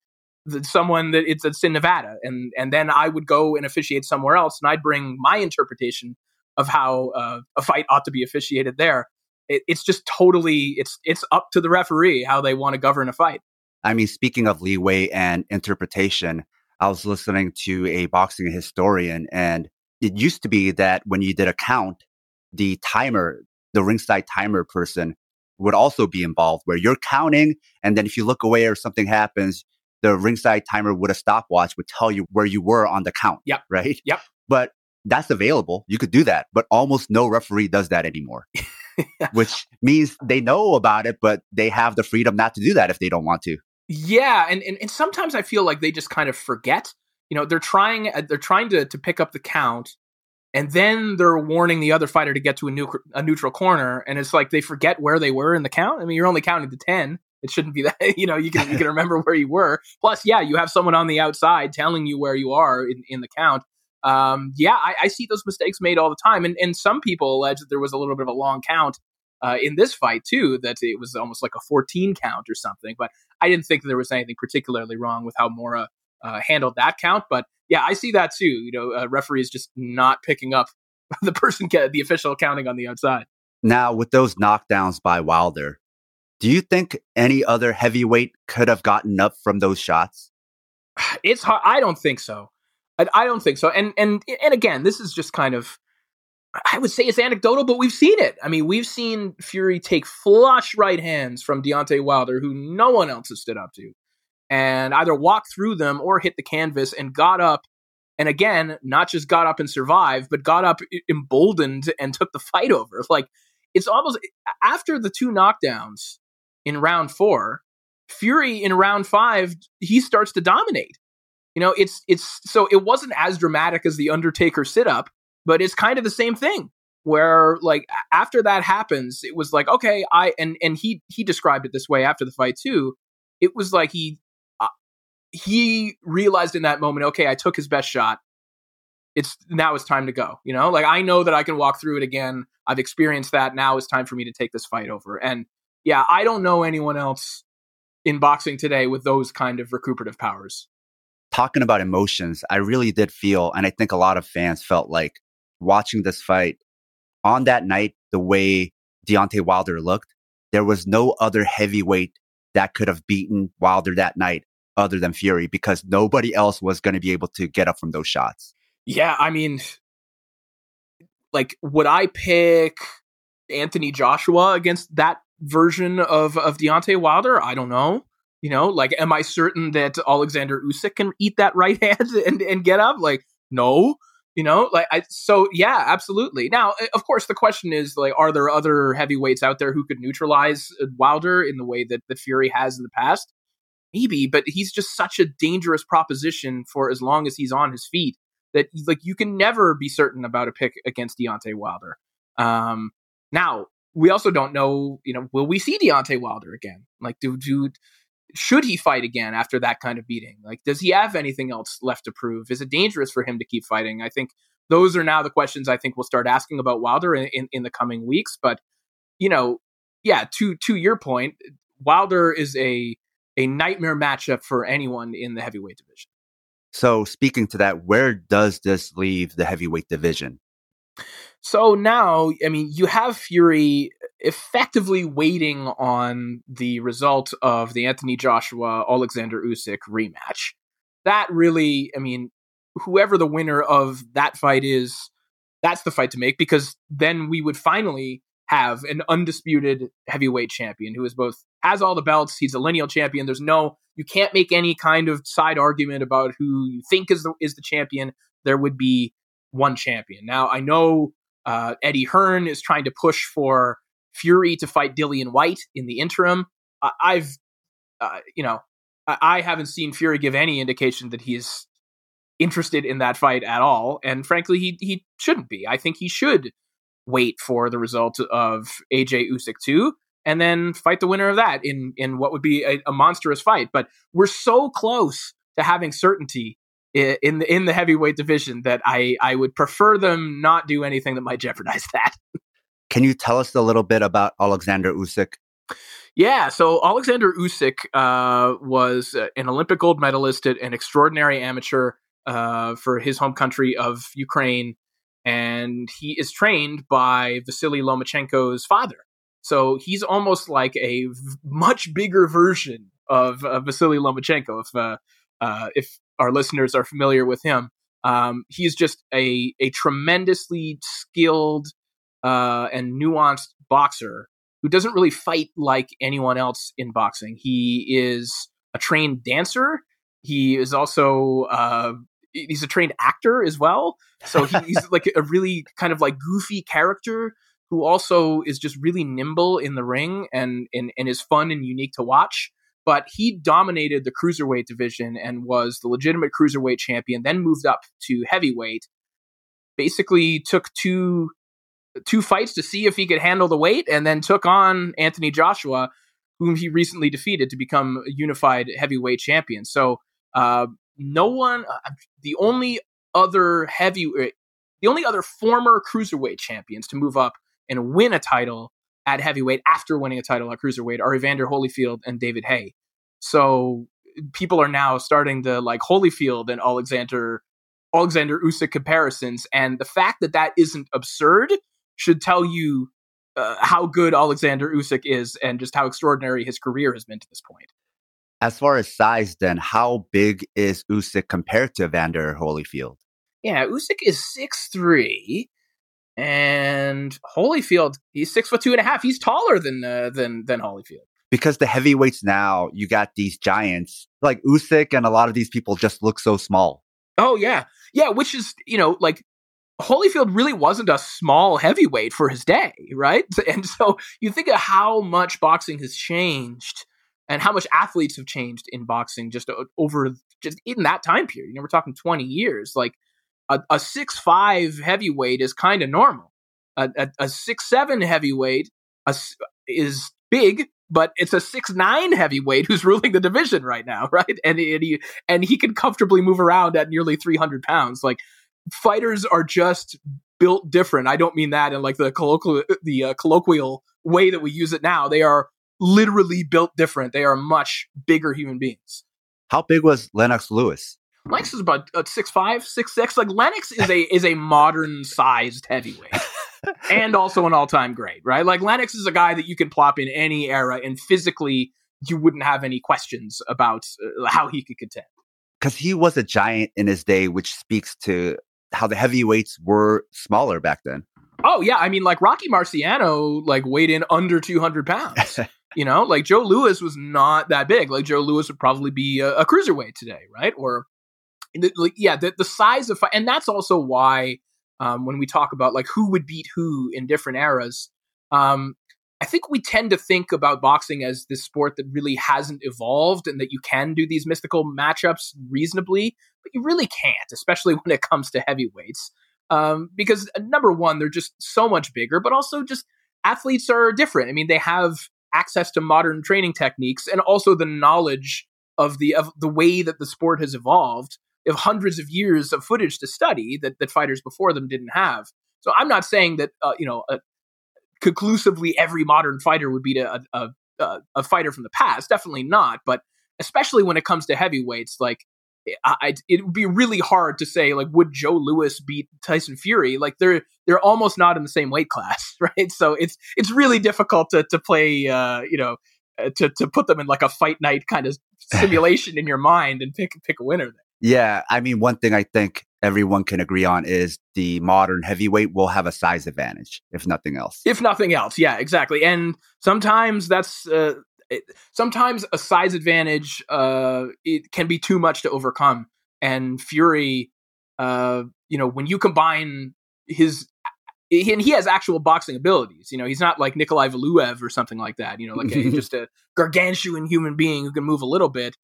than someone that it's, it's in nevada. And and then i would go and officiate somewhere else and i'd bring my interpretation of how uh, a fight ought to be officiated there it, it's just totally it's it's up to the referee how they want to govern a fight. I mean, speaking of leeway and interpretation, I was listening to a boxing historian, and it used to be that when you did a count, the timer, the ringside timer person, would also be involved, where you're counting, and then if you look away or something happens, the ringside timer with a stopwatch would tell you where you were on the count. Yep. Right. Yep. But that's available. You could do that, but almost no referee does that anymore. <laughs> which means they know about it, but they have the freedom not to do that if they don't want to. Yeah, and, and, and sometimes I feel like they just kind of forget. You know, they're trying uh, they're trying to to pick up the count, and then they're warning the other fighter to get to a, new, a neutral corner, and it's like they forget where they were in the count. I mean, you're only counting to ten. It shouldn't be <laughs> that. You know, you can you can <laughs> remember where you were. Plus, yeah, you have someone on the outside telling you where you are in, in the count um, yeah, I, I, see those mistakes made all the time. And, and some people allege that there was a little bit of a long count uh, in this fight, too, that it was almost like a 14 count or something. But I didn't think there was anything particularly wrong with how Mora uh, handled that count. But yeah, I see that too. You know, uh, referees just not picking up <laughs> the person, the official counting on the outside. Now, with those knockdowns by Wilder, do you think any other heavyweight could have gotten up from those shots? <sighs> It's hard. I don't think so. I, I don't think so. And and and again, this is just kind of I would say it's anecdotal, but we've seen it. I mean, we've seen Fury take flush right hands from Deontay Wilder, who no one else has stood up to, and either walk through them or hit the canvas and got up. And again, not just got up and survived, but got up emboldened and took the <laughs> fight over. Like it's almost after the two knockdowns in round four, Fury in round five, he starts to dominate. You know, it's it's so it wasn't as dramatic as the Undertaker sit up but it's kind of the same thing where like after that happens it was like okay i and and he he described it this way after the fight too. It was like he uh, he realized in that moment okay i took his best shot. It's now it's time to go you know? Like i know that i can walk through it again. I've experienced that. Now it's time for me to take this fight over. And yeah i don't know anyone else in boxing today with those kind of recuperative powers talking about emotions i really did feel and i think a lot of fans felt like watching this fight on that night, the way Deontay Wilder looked, there was no other heavyweight that could have beaten Wilder that night other than Fury because nobody else was going to be able to get up from those shots. Yeah, I mean, like, would I pick Anthony Joshua against that version of of Deontay Wilder? I don't know. You know, like, am I certain that Alexander Usyk can eat that right <laughs> hand and and get up? Like, no you know like i so yeah absolutely now of course the question is like are there other heavyweights out there who could neutralize uh, wilder in the way that the fury has in the past maybe but he's just such a dangerous proposition for as long as he's on his feet that like you can never be certain about a pick against Deontay Wilder. Um, now we also don't know, you know, will we see Deontay Wilder again? Like, do do should he fight again after that kind of beating? Like, does he have anything else left to prove? Is it dangerous for him to keep fighting? I think those are now the questions I think we'll start asking about Wilder in, in, in the coming weeks. But, you know, yeah, to to your point, Wilder is a a nightmare matchup for anyone in the heavyweight division. So, speaking to that, where does this leave the heavyweight division? So now, I mean, you have Fury effectively waiting on the result of the Anthony Joshua Alexander Usyk rematch. That really, I mean, whoever the winner of that fight is, that's the fight to make because then we would finally have an undisputed heavyweight champion who is both has all the belts, he's a lineal champion. There's no you can't make any kind of side argument about who you think is the is the champion. There would be one champion. Now I know uh, Eddie Hearn is trying to push for Fury to fight Dillian Whyte in the interim. I've, uh, you know, I-, haven't seen Fury give any indication that he's interested in that fight at all, and frankly, he he shouldn't be. I think he should wait for the result of AJ Usyk two, and then fight the winner of that in in what would be a, a monstrous fight. But we're so close to having certainty in the in the heavyweight division that I I would prefer them not do anything that might jeopardize <laughs> that. Can you tell us a little bit about Alexander Usyk? Yeah, so Alexander Usyk uh, was uh, an Olympic gold medalist, an extraordinary amateur uh, for his home country of Ukraine, and he is trained by Vasily Lomachenko's father. So he's almost like a v- much bigger version of Vasily Lomachenko. If uh, uh, if our listeners are familiar with him, um, he's just a a tremendously skilled uh, and nuanced boxer who doesn't really fight like anyone else in boxing. He is a trained dancer. He is also uh, he's a trained actor as well. So he, he's <laughs> like a really kind of like goofy character who also is just really nimble in the ring and and, and is fun and unique to watch. But he dominated the cruiserweight division and was the legitimate cruiserweight champion. Then moved up to heavyweight. Basically, took two two fights to see if he could handle the weight, and then took on Anthony Joshua, whom he recently defeated to become a unified heavyweight champion. So, uh, no one, uh, the only other heavy, uh, the only other former cruiserweight champions to move up and win a title at heavyweight after winning a title at cruiserweight are Evander Holyfield and David Haye. So people are now starting to like Holyfield and Alexander Alexander Usyk comparisons, and the fact that that isn't absurd should tell you uh, how good Alexander Usyk is and just how extraordinary his career has been to this point. As far as size, then, how big is Usyk compared to Vander Holyfield? Yeah, Usyk is six three, and Holyfield he's six foot two and a half. He's taller than uh, than than Holyfield. Because the heavyweights now, you got these giants like Usyk, and a lot of these people just look so small. Oh yeah, yeah. Which is you know like Holyfield really wasn't a small heavyweight for his day, right? <laughs> And so you think of how much boxing has changed and how much athletes have changed in boxing just over just in that time period. You know, we're talking 20 years. Like a, six five heavyweight is kind of normal. A, a, six seven heavyweight is big, but it's a six nine heavyweight who's <laughs> ruling the division right now, <laughs> right? And, and he and he can comfortably move around at nearly 300 pounds. Like fighters are just built different. I don't mean that in like the colloquial the uh, colloquial way that we use it now. They are literally built different. They are much bigger human beings. How big was Lennox Lewis? Lennox is about uh, six five, six six. Like Lennox is a is a modern sized heavyweight, <laughs> and also an all time great, right? Like Lennox is a guy that you can plop in any era, and physically you wouldn't have any questions about uh, how he could contend. Because he was a giant in his day, which speaks to how the heavyweights were smaller back then. Oh yeah, I mean like Rocky Marciano like weighed in under 200 pounds. <laughs> you know, like Joe Louis was not that big. Like Joe Louis would probably be a, a cruiserweight today, right? Or like yeah, the, the size of and that's also why um, when we talk about like who would beat who in different eras, um, I think we tend to think about boxing as this sport that really hasn't evolved and that you can do these mystical matchups reasonably, but you really can't, especially <laughs> when it comes to heavyweights. Um, because uh, number one, they're just so much bigger, but also just athletes are different. I mean, they have access to modern training techniques and also the knowledge of the of the way that the sport has evolved. Of hundreds of years of footage to study that that fighters before them didn't have. So I'm not saying that uh, you know a, conclusively every modern fighter would beat a, a, a, a fighter from the past. Definitely not. But especially when it comes to heavyweights, like I, it would be really hard to say like would Joe Louis beat Tyson Fury? Like they're they're almost not in the same weight class, <laughs> right? So it's it's really difficult to to play uh, you know uh, to to put them in like a fight night kind of simulation in your mind and pick pick a winner. There. Yeah, I mean one thing I think everyone can agree on is the modern heavyweight will have a size advantage, if nothing else. If nothing else, yeah, exactly. And sometimes that's uh, it, sometimes a size advantage uh, it can be too much to overcome. And Fury, uh, you know, when you combine his and he has actual boxing abilities. You know, he's not like Nikolai Valuev or something like that. You know, like a, <laughs> just a gargantuan human being who can move a little bit.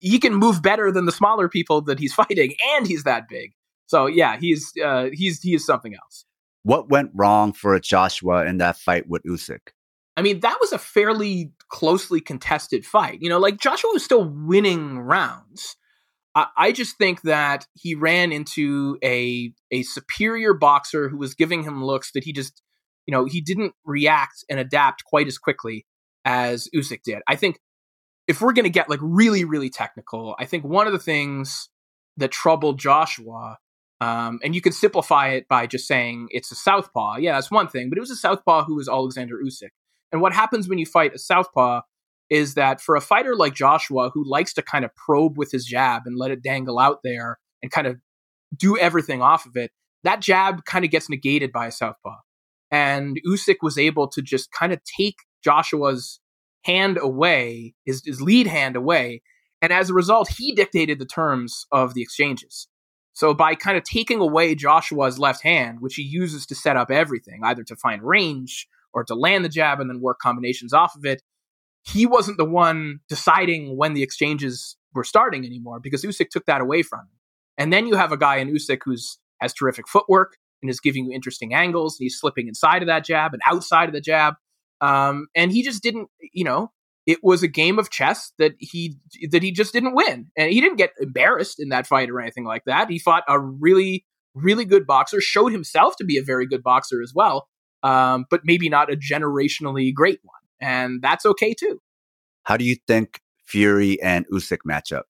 He can move better than the smaller people that he's <laughs> fighting, and he's that big. So yeah, he's uh, he's he is something else. What went wrong for a Joshua in that fight with Usyk? I mean, that was a fairly closely contested fight. You know, like Joshua was still winning rounds. I, I just think that he ran into a a superior boxer who was giving him looks that he just, you know, he didn't react and adapt quite as quickly as Usyk did. I think if we're going to get like really, really technical, I think one of the things that troubled Joshua um, and you can simplify it by just saying it's a southpaw. Yeah, that's one thing, but it was a southpaw who was Alexander Usyk. And what happens when you fight a southpaw is that for a fighter like Joshua, who likes to kind of probe with his jab and let it dangle out there and kind of do everything off of it, that jab kind of gets negated by a southpaw. And Usyk was able to just kind of take Joshua's hand away, his, his lead hand away. And as a result, he dictated the terms of the exchanges. So by kind of taking away Joshua's left hand, which he uses to set up everything, either to find range or to land the jab and then work combinations off of it, he wasn't the one deciding when the exchanges were starting anymore because Usyk took that away from him. And then you have a guy in Usyk who's has terrific footwork and is giving you interesting angles. And he's slipping inside of that jab and outside of the jab. Um, and he just didn't, you know, it was a game of chess that he that he just didn't win, and he didn't get embarrassed in that fight or anything like that. He fought a really really good boxer, showed himself to be a very good boxer as well, um, but maybe not a generationally great one, and that's okay too. How do you think Fury and Usyk match up?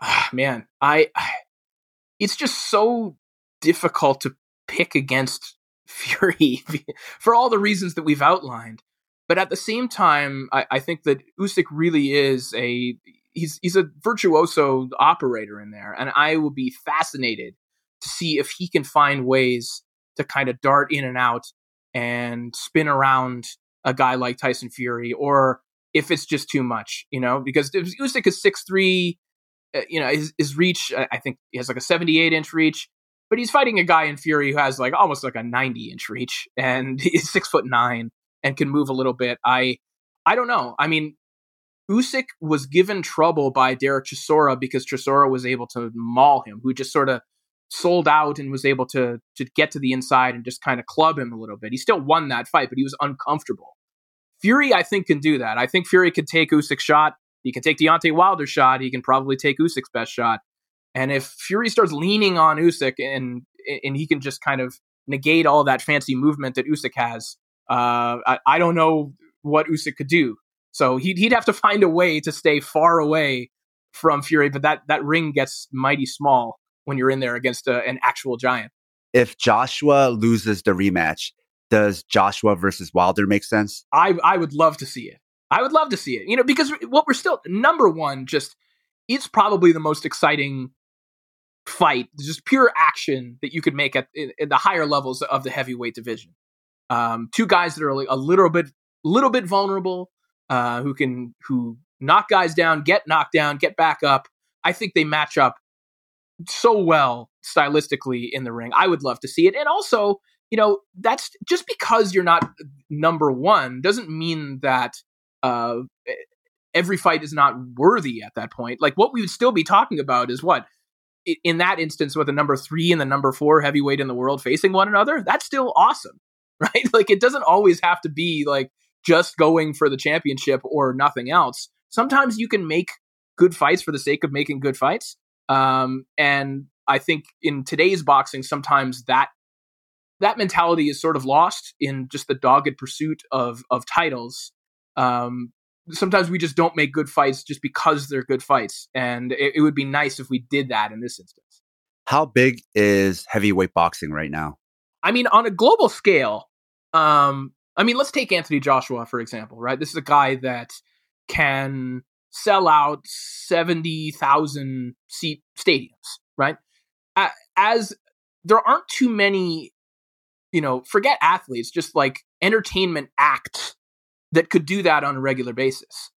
Ah, man, I, I it's just so difficult to pick against <laughs> Fury for all the reasons that we've outlined. But at the same time, I, I think that Usyk really is a he's he's a virtuoso operator in there, and I will be fascinated to see if he can find ways to kind of dart in and out and spin around a guy like Tyson Fury, or if it's just too much, you know, because Usyk is six three, uh, you know, his, his reach, I think he has like a 78 inch reach, but he's fighting a guy in Fury who has like almost like a 90 inch reach and <laughs> he's six foot nine and can move a little bit. I, I don't know. I mean, Usyk was given trouble by Derek Chisora because Chisora was able to maul him, who just sort of sold out and was able to to get to the inside and just kind of club him a little bit. He still won that fight, but he was uncomfortable. Fury, I think, can do that. I think Fury could take Usyk's shot. He can take Deontay Wilder's shot. He can probably take Usyk's best shot. And if Fury starts leaning on Usyk and and he can just kind of negate all that fancy movement that Usyk has, uh, I, I, don't know what Usyk could do. So he'd, he'd have to <laughs> find a way to stay far away from Fury, but that, that ring gets mighty small when you're in there against a, an actual giant. If Joshua loses the rematch, does Joshua versus Wilder make sense? I I would love to see it. I would love to see it. You know, because what we're still number one, just it's probably the most exciting fight, just pure action that you could make at in, in the higher levels of the heavyweight division. Um, two guys that are a little bit, little bit vulnerable, uh, who can who knock guys down, get knocked down, get back up. I think they match up so well stylistically in the ring. I would love to see it, and also, you know, that's just because you're not number one doesn't mean that uh, every fight is not worthy at that point. Like what we would still be talking about is what in that instance with the number three and the number four heavyweight in the world facing one another. That's still awesome, <laughs> right? Like it doesn't always have to be like just going for the championship or nothing else. Sometimes you can make good fights for the sake of making good fights. Um, and I think in today's boxing, sometimes that that mentality is sort of lost in just the dogged pursuit of of titles. Um, sometimes we just don't make good fights just because they're good fights, and it, it would be nice if we did that in this instance. How big is heavyweight boxing right now? I mean, on a global scale, um, I mean, let's take Anthony Joshua for example, right? This is a guy that can sell out seventy thousand seat stadiums, right? As there aren't too many, you know, forget athletes, just like entertainment acts that could do that on a regular basis.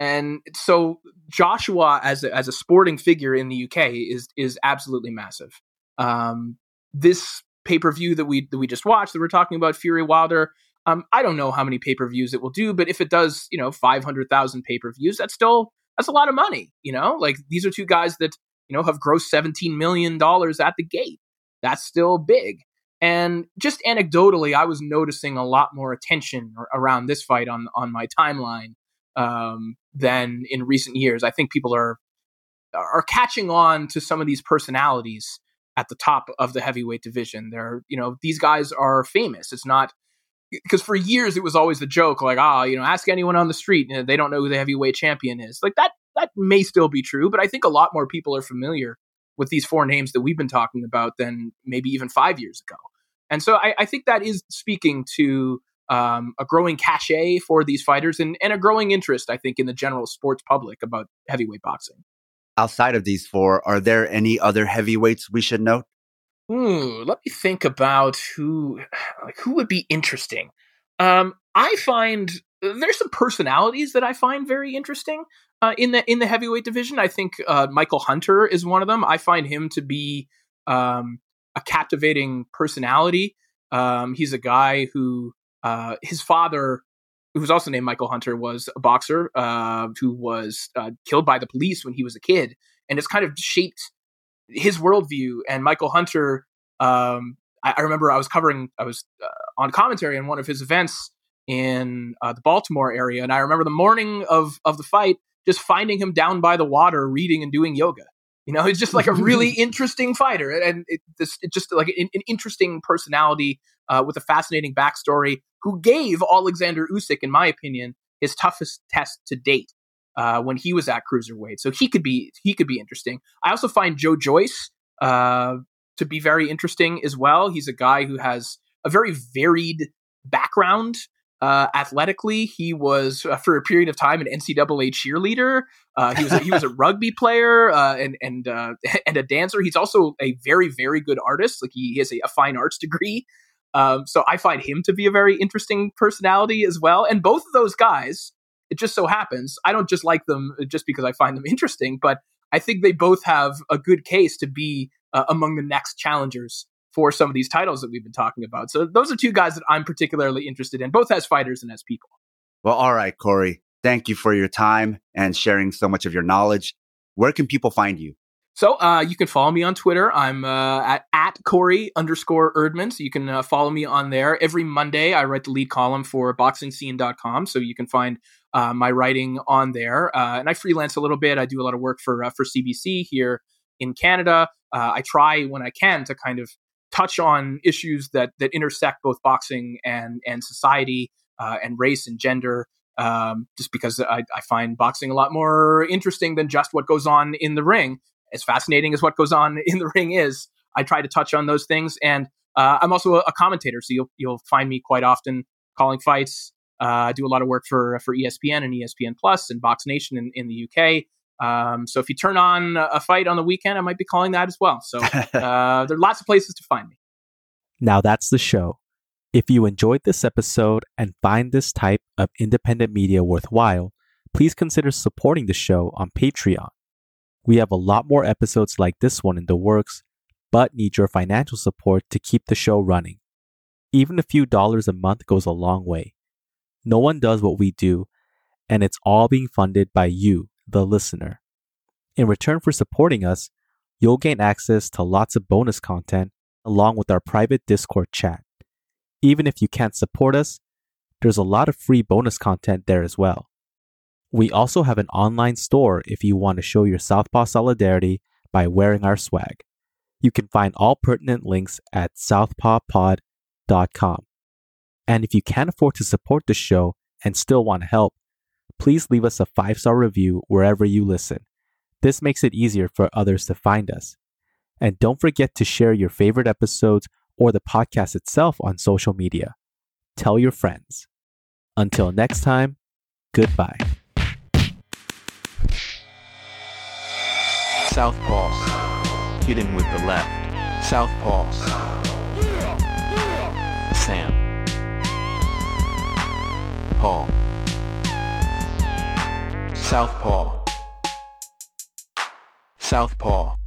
And so Joshua as a, as a sporting figure in the UK is is absolutely massive. Um, this pay per view that we that we just watched that we're talking about Fury Wilder. Um, I don't know how many pay per views it will do, but if it does, you know, five hundred thousand pay per views, that's still that's a lot of money. You know, like these are two guys that you know have grossed seventeen million dollars at the gate. That's still big. And just anecdotally, I was noticing a lot more attention around this fight on on my timeline um, than in recent years. I think people are are catching on to some of these personalities at the top of the heavyweight division. They're you know these guys are famous. It's not because for years it was always the joke like ah you know ask anyone on the street know, they don't know who the heavyweight champion is like that that may still be true but i think a lot more people are familiar with these four names that we've been talking about than maybe even five years ago. And so I, I think that is speaking to um, a growing cachet for these fighters and, and a growing interest, I think, in the general sports public about heavyweight boxing. Outside of these four, are there any other heavyweights we should note? Ooh, let me think about who <sighs> like who would be interesting. Um, I find there's some personalities that I find very interesting uh, in the in the heavyweight division. I think uh, Michael Hunter is one of them. I find him to be um, a captivating personality. Um, he's a guy who uh, his father, who was also named Michael Hunter, was a boxer uh, who was uh, killed by the police when he was a kid, and it's kind of shaped his worldview. And Michael Hunter, um, I, I, remember I was covering, I was uh, on commentary on one of his events in uh, the Baltimore area, and I remember the morning of of the fight, just finding him down by the water reading and doing yoga. You know, <laughs> he's just like a really <laughs> interesting fighter, and it just like an, an interesting personality uh, with a fascinating backstory. Who gave Alexander Usyk, in my opinion, his toughest test to date uh, when he was at cruiserweight. So he could be he could be interesting. I also find Joe Joyce uh, to be very interesting as well. He's a guy who has a very varied background. Uh, athletically, he was uh, for a period of time an NCAA cheerleader. Uh, he was a, he was a <laughs> rugby player uh, and and uh, <laughs> and a dancer. He's also a very very good artist. Like he has a, a fine arts degree. Um, so I find him to be a very interesting personality as well. And both of those guys, it just so happens, I don't just like them just because I find them <laughs> interesting, but I think they both have a good case to be uh, among the next challengers for some of these titles that we've been talking about. So those are two guys that I'm particularly interested in, both as fighters and as people. Well, all right, Corey. Thank you for your time and sharing so much of your knowledge. Where can people find you? So uh, you can follow me on Twitter. I'm uh, at, at Corey underscore Erdman. So you can uh, follow me on there. Every Monday, I write the lead column for boxingscene.com. So you can find uh, my writing on there. Uh, and I freelance a little bit. I do a lot of work for, uh, for CBC here in Canada. I try when I can to kind of touch on issues that, that intersect both boxing and, and society and race and gender. Um, just because I, I find boxing a lot more interesting than just what goes on in the ring as fascinating as what goes on <laughs> in the ring is, I try to touch on those things. And uh, I'm also a, a, commentator, so you'll you'll find me quite often calling fights. Uh, I do a lot of work for for ESPN and ESPN Plus and Box Nation in, in the UK. Um, so if you turn on a fight on the weekend, I might be calling that as well. So <laughs> uh, there are lots of places to find me. Now that's the show. If you enjoyed this episode and find this type of independent media worthwhile, please consider supporting the show on Patreon. We have a lot more episodes like this one in the works, but need your financial support to keep the show running. Even a few dollars a month goes a long way. No one does what we do, and it's all being funded by you, the listener. In return for supporting us, you'll gain access to lots of bonus content along with our private Discord chat. Even if you can't support us, there's a lot of free bonus content there as well. We also have an online store if you want to show your Southpaw solidarity by wearing our swag. You can find all pertinent links at southpawpod.com. And if you can't afford to support the show and still want to help, please leave us a five star review wherever you listen. This makes it easier for others to find us. And don't forget to share your favorite episodes or the podcast itself on social media. Tell your friends. Until next time, goodbye. Southpaw. Hitting with the left. Southpaw. Sam. Paul. Southpaw. Southpaw.